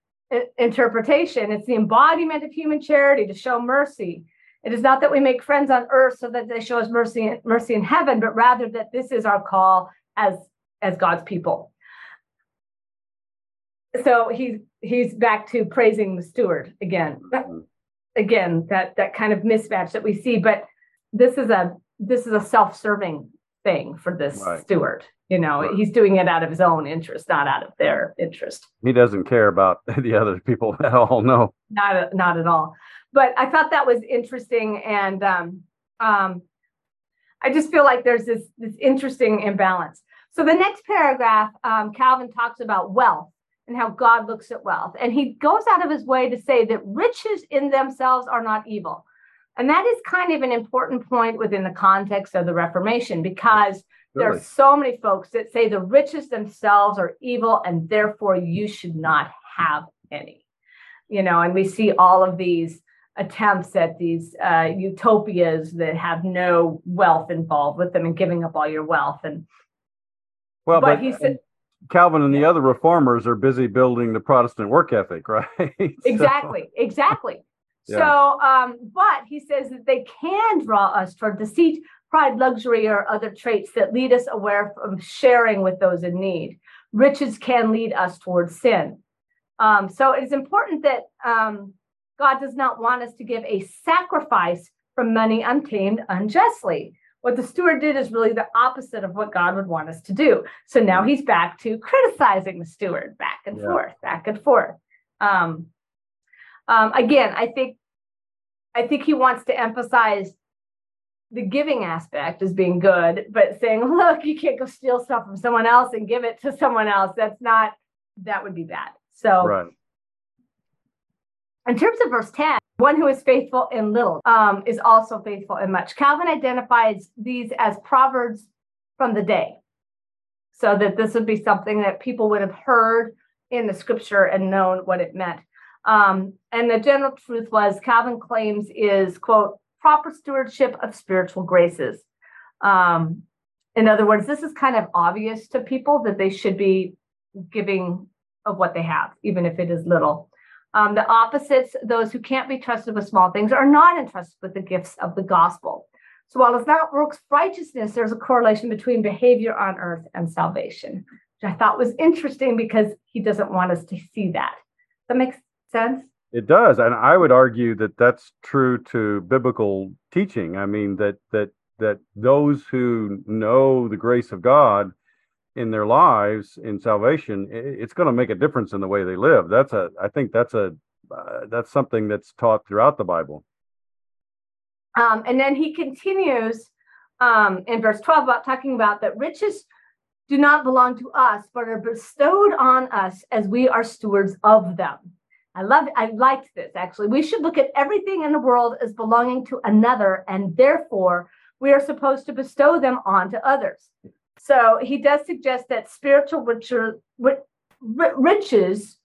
interpretation. It's the embodiment of human charity to show mercy. It is not that we make friends on earth so that they show us mercy mercy in heaven, but rather that this is our call as as God's people so he's he's back to praising the steward again mm-hmm. again that that kind of mismatch that we see but this is a this is a self-serving thing for this right. steward you know right. he's doing it out of his own interest not out of their interest he doesn't care about the other people at all no not not at all but i thought that was interesting and um um i just feel like there's this this interesting imbalance so the next paragraph um, calvin talks about wealth and how God looks at wealth. And he goes out of his way to say that riches in themselves are not evil. And that is kind of an important point within the context of the Reformation because really? there are so many folks that say the riches themselves are evil and therefore you should not have any. You know, and we see all of these attempts at these uh, utopias that have no wealth involved with them and giving up all your wealth. And well, but, but he said, Calvin and the other reformers are busy building the Protestant work ethic, right? exactly, exactly. Yeah. So, um, but he says that they can draw us toward deceit, pride, luxury, or other traits that lead us away from sharing with those in need. Riches can lead us towards sin. Um, so it is important that um, God does not want us to give a sacrifice from money untamed unjustly. What the steward did is really the opposite of what God would want us to do. So now he's back to criticizing the steward back and yeah. forth, back and forth. Um, um, again, I think I think he wants to emphasize the giving aspect as being good, but saying, look, you can't go steal stuff from someone else and give it to someone else. That's not that would be bad. So right. in terms of verse 10, one who is faithful in little um, is also faithful in much. Calvin identifies these as proverbs from the day, so that this would be something that people would have heard in the scripture and known what it meant. Um, and the general truth was Calvin claims is, quote, proper stewardship of spiritual graces. Um, in other words, this is kind of obvious to people that they should be giving of what they have, even if it is little. Um, the opposites, those who can't be trusted with small things, are not entrusted with the gifts of the gospel. So while it's not works righteousness, there's a correlation between behavior on earth and salvation, which I thought was interesting because he doesn't want us to see that. That makes sense? It does, and I would argue that that's true to biblical teaching. I mean that that that those who know the grace of God in their lives in salvation, it's going to make a difference in the way they live. That's a, I think that's a, uh, that's something that's taught throughout the Bible. Um, and then he continues um, in verse 12 about talking about that riches do not belong to us, but are bestowed on us as we are stewards of them. I love I liked this actually. We should look at everything in the world as belonging to another, and therefore we are supposed to bestow them on to others. So he does suggest that spiritual riches, riches,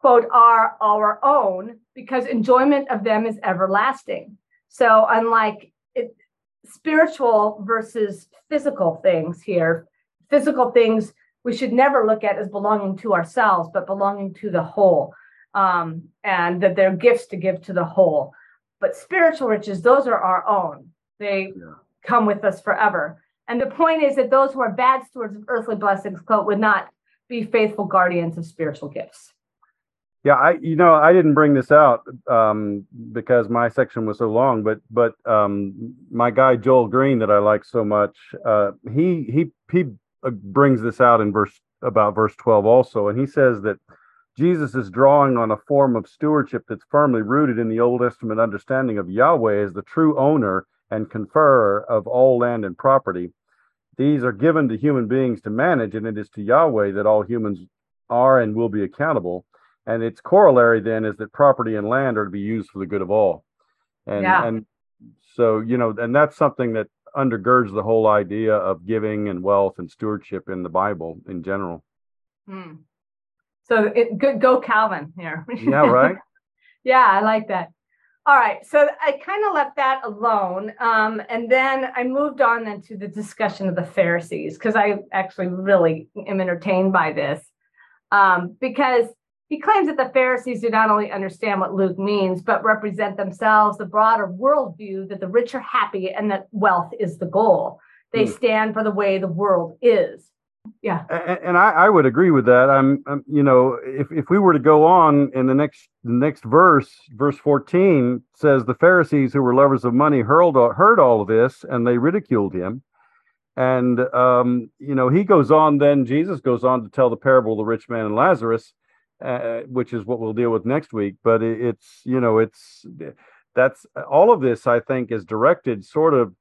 quote, are our own because enjoyment of them is everlasting. So unlike it, spiritual versus physical things here, physical things we should never look at as belonging to ourselves, but belonging to the whole, um, and that they're gifts to give to the whole. But spiritual riches, those are our own. They yeah. come with us forever. And the point is that those who are bad stewards of earthly blessings, quote, would not be faithful guardians of spiritual gifts. Yeah, I you know I didn't bring this out um, because my section was so long, but but um, my guy Joel Green that I like so much, uh, he he he uh, brings this out in verse about verse twelve also, and he says that Jesus is drawing on a form of stewardship that's firmly rooted in the Old Testament understanding of Yahweh as the true owner and conferrer of all land and property. These are given to human beings to manage, and it is to Yahweh that all humans are and will be accountable and its corollary then is that property and land are to be used for the good of all and yeah. and so you know and that's something that undergirds the whole idea of giving and wealth and stewardship in the bible in general hmm. So it good go calvin here yeah right yeah i like that all right so i kind of left that alone um, and then i moved on then to the discussion of the pharisees because i actually really am entertained by this um, because he claims that the Pharisees do not only understand what Luke means, but represent themselves the broader worldview that the rich are happy and that wealth is the goal. They hmm. stand for the way the world is. Yeah, and, I, I, would agree with that. I'm, I'm, you know, if if we were to go on in the next the next verse, verse 14 says the Pharisees who were lovers of money heard heard all of this and they ridiculed him. And um, you know, he goes on. Then Jesus goes on to tell the parable of the rich man and Lazarus uh, which is what we'll deal with next week. But it, it's you know it's that's all of this I think is directed sort of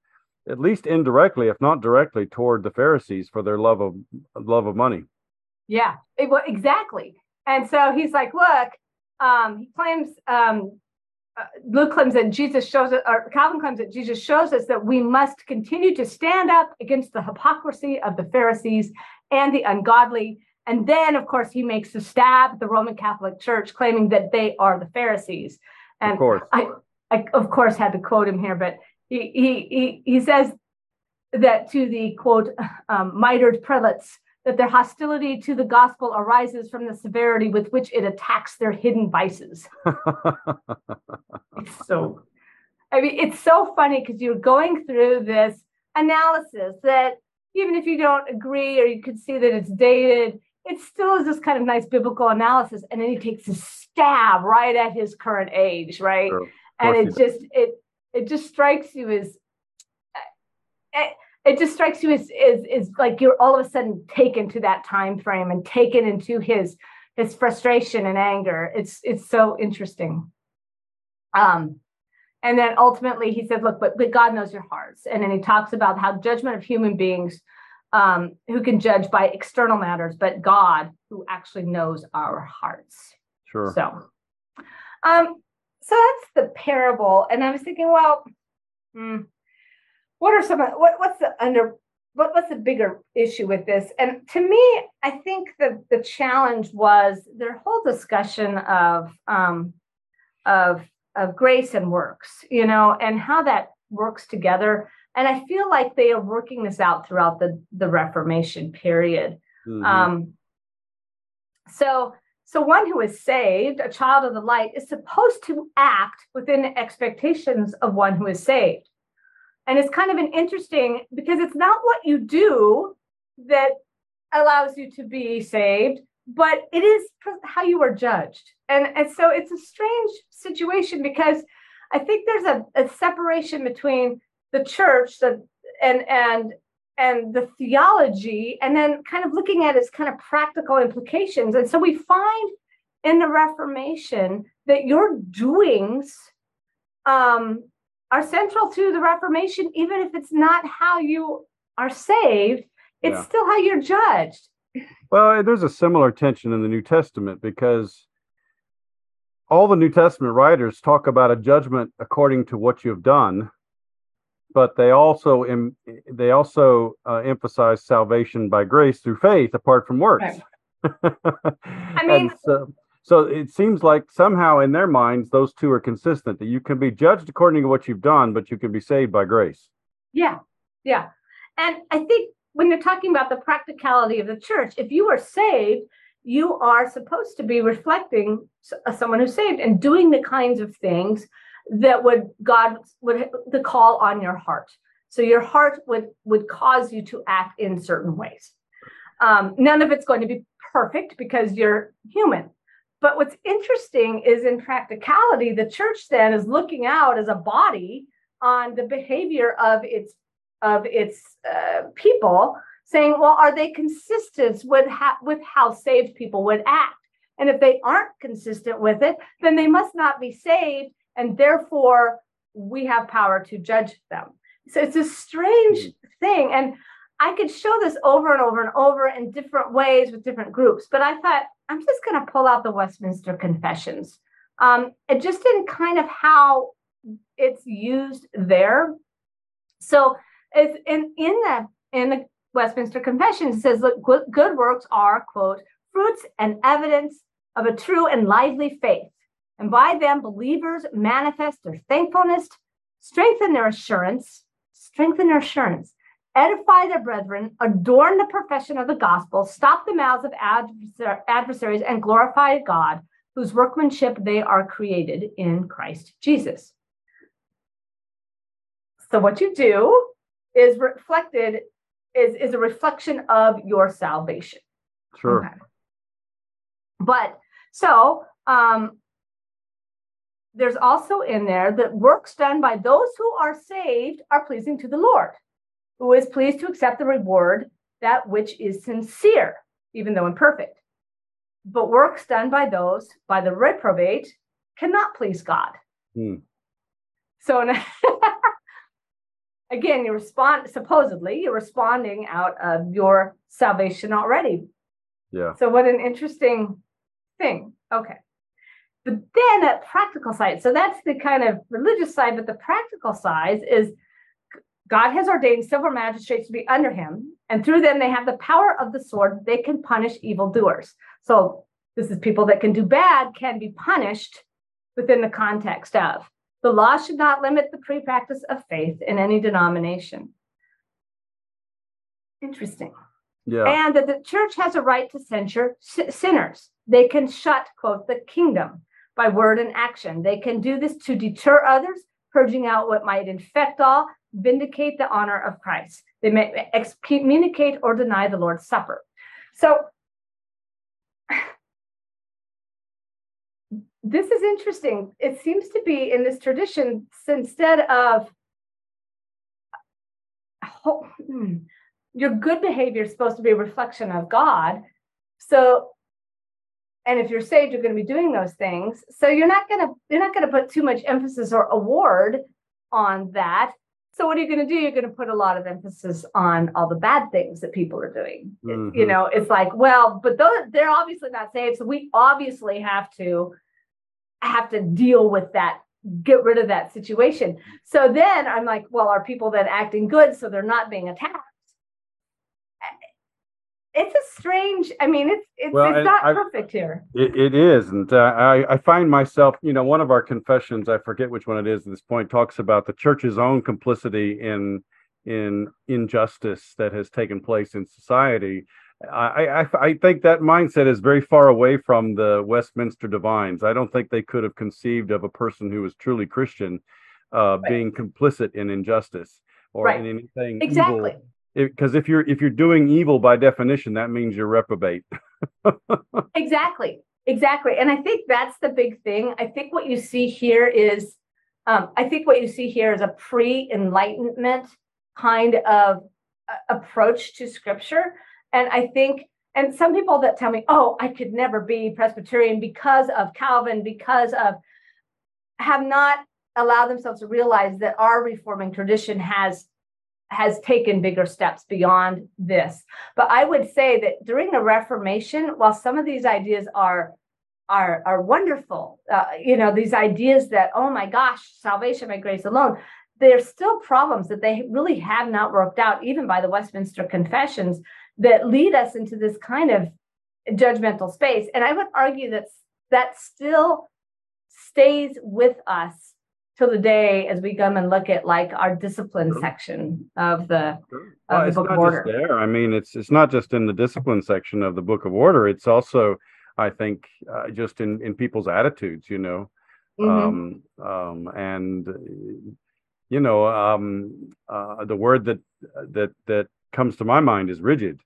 at least indirectly, if not directly, toward the Pharisees for their love of love of money. Yeah, it, well, exactly. And so he's like, look, um, he claims um, uh, Luke claims that Jesus shows us, or Calvin claims that Jesus shows us that we must continue to stand up against the hypocrisy of the Pharisees and the ungodly and then, of course, he makes a stab at the Roman Catholic Church, claiming that they are the Pharisees. And of course. I, I of course, had to quote him here, but he he he, says that to the quote um, mitred prelates that their hostility to the gospel arises from the severity with which it attacks their hidden vices. so, I mean, it's so funny because you're going through this analysis that even if you don't agree or you could see that it's dated, it still is this kind of nice biblical analysis and then he takes a stab right at his current age right sure. and it just it it just strikes you as it, it just strikes you as is is like you're all of a sudden taken to that time frame and taken into his his frustration and anger it's it's so interesting um and then ultimately he said look but, but god knows your hearts and then he talks about how judgment of human beings um, who can judge by external matters, but God who actually knows our hearts. Sure. So, um, so that's the parable, and I was thinking, well, hmm, what are some? What, what's the under? What, what's the bigger issue with this? And to me, I think that the challenge was their whole discussion of um, of of grace and works, you know, and how that works together and I feel like they are working this out throughout the the Reformation period. Mm-hmm. Um, so, so one who is saved, a child of the light, is supposed to act within expectations of one who is saved. And it's kind of an interesting because it's not what you do that allows you to be saved, but it is how you are judged. And, and so it's a strange situation because I think there's a, a separation between the church the, and and and the theology and then kind of looking at its kind of practical implications and so we find in the reformation that your doings um, are central to the reformation even if it's not how you are saved it's yeah. still how you're judged well there's a similar tension in the new testament because all the new testament writers talk about a judgment according to what you've done but they also Im, they also uh, emphasize salvation by grace through faith apart from works. Right. I mean, so, so it seems like somehow in their minds those two are consistent that you can be judged according to what you've done, but you can be saved by grace. Yeah, yeah, and I think when you're talking about the practicality of the church, if you are saved, you are supposed to be reflecting someone who's saved and doing the kinds of things that would God would the call on your heart. So your heart would would cause you to act in certain ways. Um, none of it's going to be perfect because you're human. But what's interesting is in practicality, the church then is looking out as a body on the behavior of its of its uh, people, saying, "Well, are they consistent with ha- with how saved people would act?" And if they aren't consistent with it, then they must not be saved, and therefore we have power to judge them. So it's a strange mm-hmm. thing, and I could show this over and over and over in different ways with different groups. But I thought I'm just going to pull out the Westminster Confessions, um, and just in kind of how it's used there. So it's in in the in the Westminster Confession it says, "Look, good works are quote fruits and evidence of a true and lively faith, and by them believers manifest their thankfulness, strengthen their assurance, strengthen their assurance." Edify their brethren, adorn the profession of the gospel, stop the mouths of adversaries, and glorify God, whose workmanship they are created in Christ Jesus. So what you do is reflected is, is a reflection of your salvation. Sure. Okay. But so um, there's also in there that works done by those who are saved are pleasing to the Lord, who is pleased to accept the reward that which is sincere, even though imperfect. But works done by those by the reprobate cannot please God. Hmm. So again, you respond supposedly you're responding out of your salvation already. Yeah. So what an interesting thing. Okay. But then at practical side, so that's the kind of religious side, but the practical side is God has ordained civil magistrates to be under him, and through them they have the power of the sword. They can punish evildoers. So this is people that can do bad can be punished within the context of the law should not limit the pre practice of faith in any denomination. Interesting. Yeah. And that the church has a right to censure sinners. They can shut, quote, the kingdom by word and action. They can do this to deter others, purging out what might infect all, vindicate the honor of Christ. They may excommunicate or deny the Lord's Supper. So this is interesting. It seems to be in this tradition, instead of hmm, your good behavior is supposed to be a reflection of God. So, and if you're saved, you're going to be doing those things. So you're not going to you're not going to put too much emphasis or award on that. So what are you going to do? You're going to put a lot of emphasis on all the bad things that people are doing. Mm-hmm. You know, it's like, well, but those they're obviously not saved, so we obviously have to have to deal with that get rid of that situation so then i'm like well are people then acting good so they're not being attacked it's a strange i mean it's it's, well, it's not I, perfect here it, it is and uh, I, I find myself you know one of our confessions i forget which one it is at this point talks about the church's own complicity in in injustice that has taken place in society I, I, I think that mindset is very far away from the Westminster Divines. I don't think they could have conceived of a person who was truly Christian uh, right. being complicit in injustice or right. in anything exactly. Because if you're if you're doing evil by definition, that means you're reprobate. exactly, exactly, and I think that's the big thing. I think what you see here is, um, I think what you see here is a pre-enlightenment kind of uh, approach to Scripture and I think, and some people that tell me, oh, I could never be Presbyterian because of Calvin, because of, have not allowed themselves to realize that our reforming tradition has has taken bigger steps beyond this. But I would say that during the Reformation, while some of these ideas are are are wonderful, uh, you know, these ideas that oh my gosh, salvation by grace alone, there's still problems that they really have not worked out, even by the Westminster Confessions, that lead us into this kind of judgmental space. And I would argue that that still stays with us till the day as we come and look at like our discipline sure. section of the, sure. well, of the book of order. there. I mean, it's it's not just in the discipline section of the book of order. It's also, I think, uh, just in in people's attitudes. You know, mm-hmm. um, um, and you know, um, uh, the word that that that comes to my mind is rigid.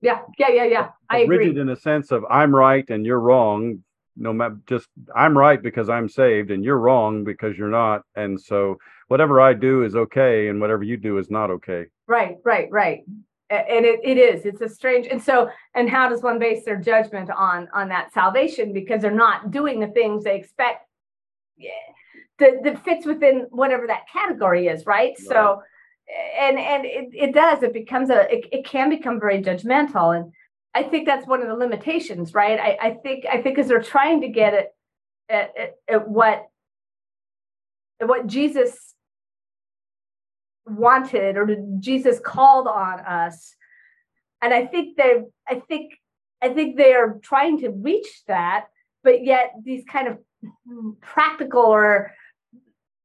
Yeah, yeah, yeah, yeah. I agree. Rigid in a sense of I'm right and you're wrong. No matter, just I'm right because I'm saved, and you're wrong because you're not. And so, whatever I do is okay, and whatever you do is not okay. Right, right, right. And it, it is. It's a strange. And so, and how does one base their judgment on on that salvation because they're not doing the things they expect? Yeah, that, that fits within whatever that category is, right? right. So and and it, it does it becomes a it, it can become very judgmental and i think that's one of the limitations right? I, I think i think as they're trying to get it at, at, at what at what jesus wanted or jesus called on us. And i think they i think i think they are trying to reach that but yet these kind of practical or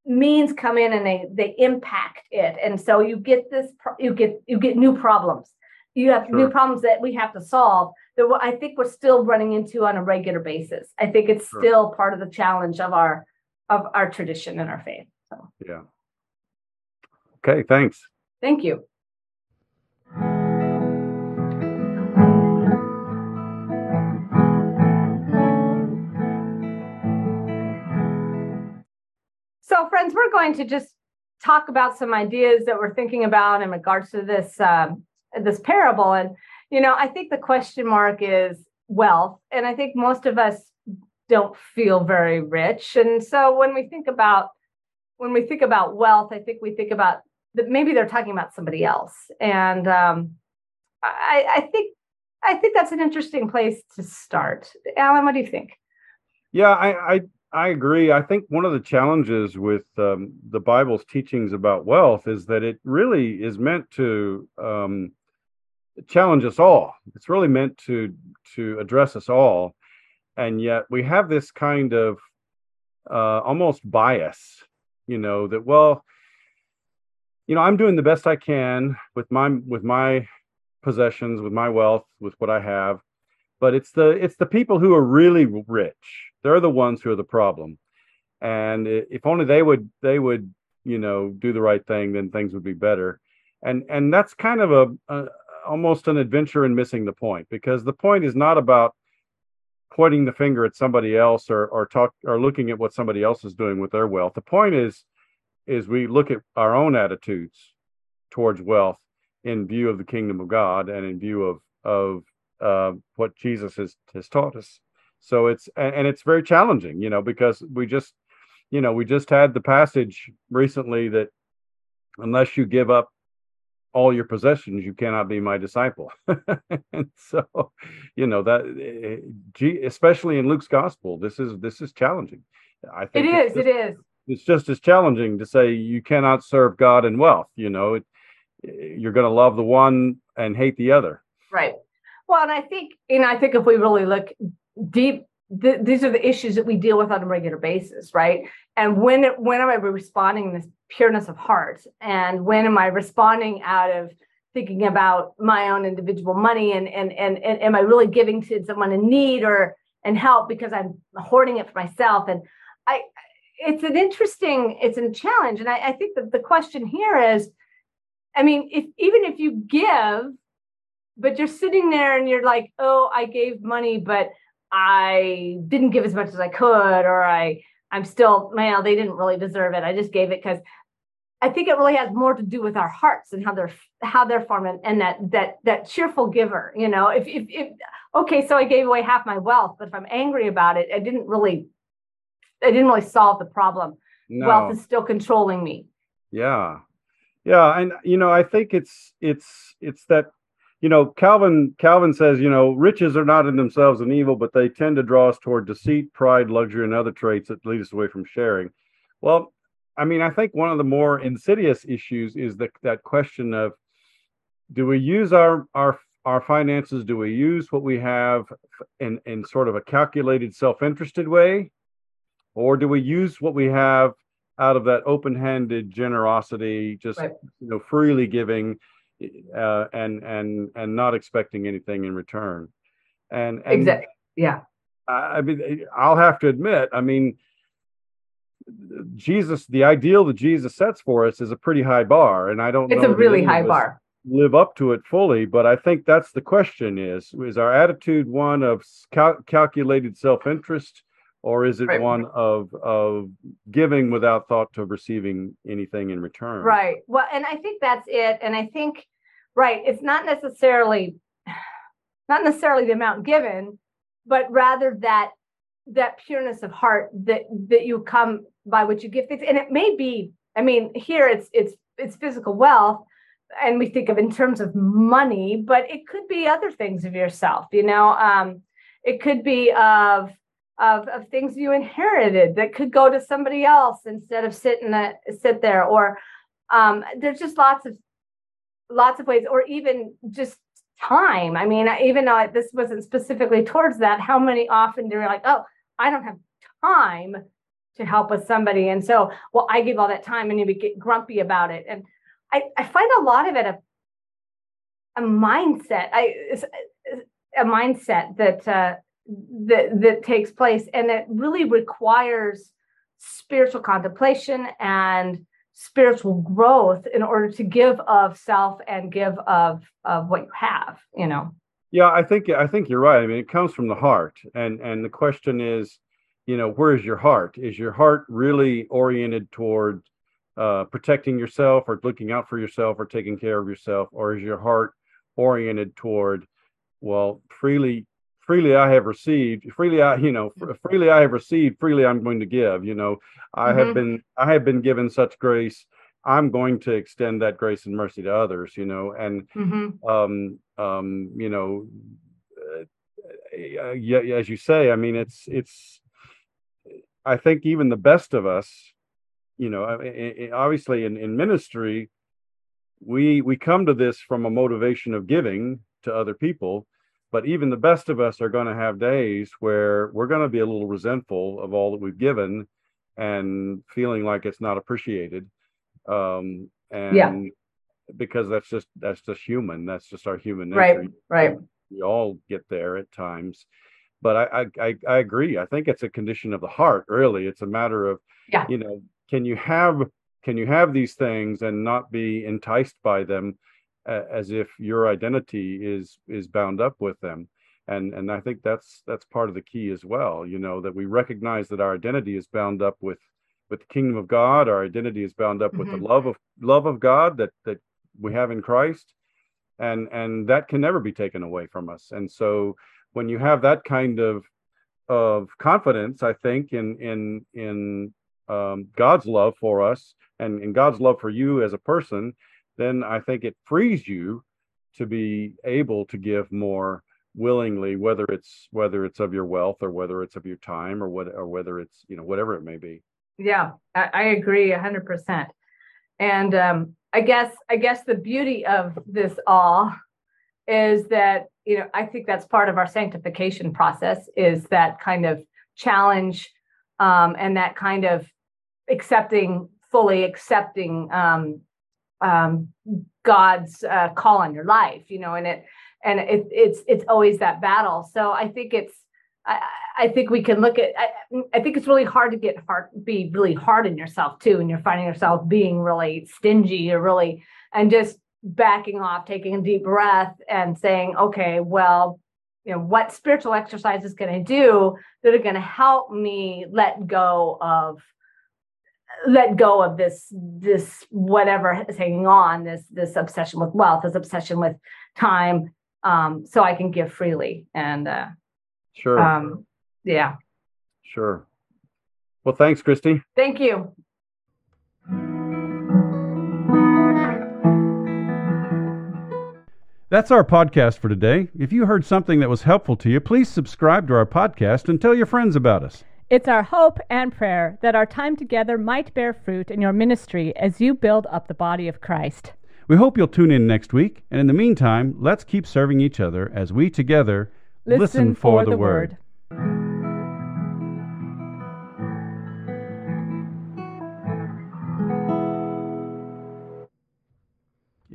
means come in and they they impact it. And so you get this you get you get new problems you have sure. new problems that we have to solve that i think we're still running into on a regular basis. I think it's sure. still part of the challenge of our of our tradition and our faith so. Yeah. Okay thanks. Thank you. So, friends, we're going to just talk about some ideas that we're thinking about in regards to this um, this parable. And you know, I think the question mark is wealth, and I think most of us don't feel very rich. And so, when we think about when we think about wealth, I think we think about that maybe they're talking about somebody else. And um, I, I think I think that's an interesting place to start. Alan, what do you think? Yeah, I, I I agree. I think one of the challenges with um, the Bible's teachings about wealth is that it really is meant to um, challenge us all. It's really meant to to address us all, and yet we have this kind of uh, almost bias, you know, that well, you know, I'm doing the best I can with my with my possessions, with my wealth, with what I have, but it's the it's the people who are really rich they're the ones who are the problem. And if only they would they would you know do the right thing, then things would be better. And and that's kind of a, a almost an adventure in missing the point because the point is not about pointing the finger at somebody else or or talk or looking at what somebody else is doing with their wealth. The point is is we look at our own attitudes towards wealth in view of the kingdom of God and in view of of uh, what Jesus has has taught us. So it's and it's very challenging, you know, because we just, you know, we just had the passage recently that unless you give up all your possessions, you cannot be my disciple. and so, you know that, eh, especially in Luke's gospel, this is this is challenging. I think it is. Just, it is. It's just as challenging to say you cannot serve God and wealth. You know, it, eh, you're going to love the one and hate the other. Right. Well, and I think, and I think if we really look deep th- these are the issues that we deal with on a regular basis right? And when when am i responding in this pureness of heart? And when am i responding out of thinking about my own individual money and and and, and am i really giving to someone in need or and help because i'm hoarding it for myself? And i it's an interesting it's a challenge. And i, I think that the question here is i mean if even if you give but you're sitting there and you're like oh i gave money but I didn't give as much as I could, or I I'm still well, they didn't really deserve it. I just gave it because I think it really has more to do with our hearts and how they're how they're formed and, and that that that cheerful giver. You know, if, if if okay, so I gave away half my wealth, but if I'm angry about it, I didn't really I didn't really solve the problem. No. Wealth is still controlling me. Yeah. Yeah, and you know, I think it's it's it's that you know, Calvin Calvin says, you know, riches are not in themselves an evil, but they tend to draw us toward deceit, pride, luxury, and other traits that lead us away from sharing. Well, I mean, I think one of the more insidious issues is that that question of do we use our our our finances? Do we use what we have in in sort of a calculated, self-interested way, or do we use what we have out of that open-handed generosity, just right. you know, freely giving? Uh, and and and not expecting anything in return. And, and exactly, yeah. I, I mean, I'll have to admit, I mean, Jesus, the ideal that Jesus sets for us is a pretty high bar, and I don't. It's a really high bar. Live up to it fully, but I think that's the question: is is our attitude one of cal- calculated self interest, or is it Right. one of of giving without thought to receiving anything in return? Right. Well, and I think that's it. And I think, right, it's not necessarily not necessarily the amount given, but rather that that pureness of heart that that you come by what you give things. And it may be, I mean, here it's it's it's physical wealth, and we think of in terms of money, but it could be other things of yourself, you know. Um, it could be of of, of things you inherited that could go to somebody else instead of sit in a sit there or um, there's just lots of lots of ways or even just time. I mean even though this wasn't specifically towards that. How many often do you like oh i don't have time to help with somebody and so well i give all that time and you get grumpy about it. And i, I find a lot of it a a mindset. I a mindset that uh that that takes place and it really requires spiritual contemplation and spiritual growth in order to give of self and give of of what you have you know Yeah, I think I think you're right. I mean, it comes from the heart, and and the question is, you know, where is your heart? Is your heart really oriented toward uh, protecting yourself, or looking out for yourself, or taking care of yourself, or is your heart oriented toward, well, freely, freely I have received, freely I, you know, fr- freely I have received, freely I'm going to give. You know, I have Mhm. been I have been given such grace. I'm going to extend that grace and mercy to others. You know, and um um you know uh, uh, yeah as you say i mean it's it's i think even the best of us you know obviously in, in ministry we we come to this from a motivation of giving to other people but even the best of us are going to have days where we're going to be a little resentful of all that we've given and feeling like it's not appreciated um and Yeah. because that's just that's just human. That's just our human nature. right. Right we all get there at times. But I, I i agree. I think it's a condition of the heart really. It's a matter of Yeah. you know can you have can you have these things and not be enticed by them as if your identity is is bound up with them. And and i think that's that's part of the key as well you know that we recognize that our identity is bound up with with the kingdom of god. Our identity is bound up with Mhm. the love of love of god that that we have in christ. And and that can never be taken away from us. And so when you have that kind of of confidence i think in in in um, god's love for us and in god's love for you as a person then i think it frees you to be able to give more willingly whether it's whether it's of your wealth or whether it's of your time or what or whether it's you know whatever it may be. Yeah i, I agree 100% and um i guess i guess the beauty of this all is that you know i think that's part of our sanctification process is that kind of challenge um and that kind of accepting fully accepting um um god's uh, call on your life you know and it and it, it's it's always that battle. So i think it's I, I think we can look at I, I think it's really hard to get hard be really hard on yourself too and you're finding yourself being really stingy or really and just backing off taking a deep breath and saying okay well you know what spiritual exercise is going to do that are going to help me let go of let go of this this whatever is hanging on this this obsession with wealth this obsession with time um so i can give freely and uh sure. um yeah. Sure. Well thanks christy. Thank you. That's our podcast for today. If you heard something that was helpful to you, please subscribe to our podcast and tell your friends about us. It's our hope and prayer that our time together might bear fruit in your ministry as you build up the body of Christ. We hope you'll tune in next week, and in the meantime, let's keep serving each other as we together Listen for the word.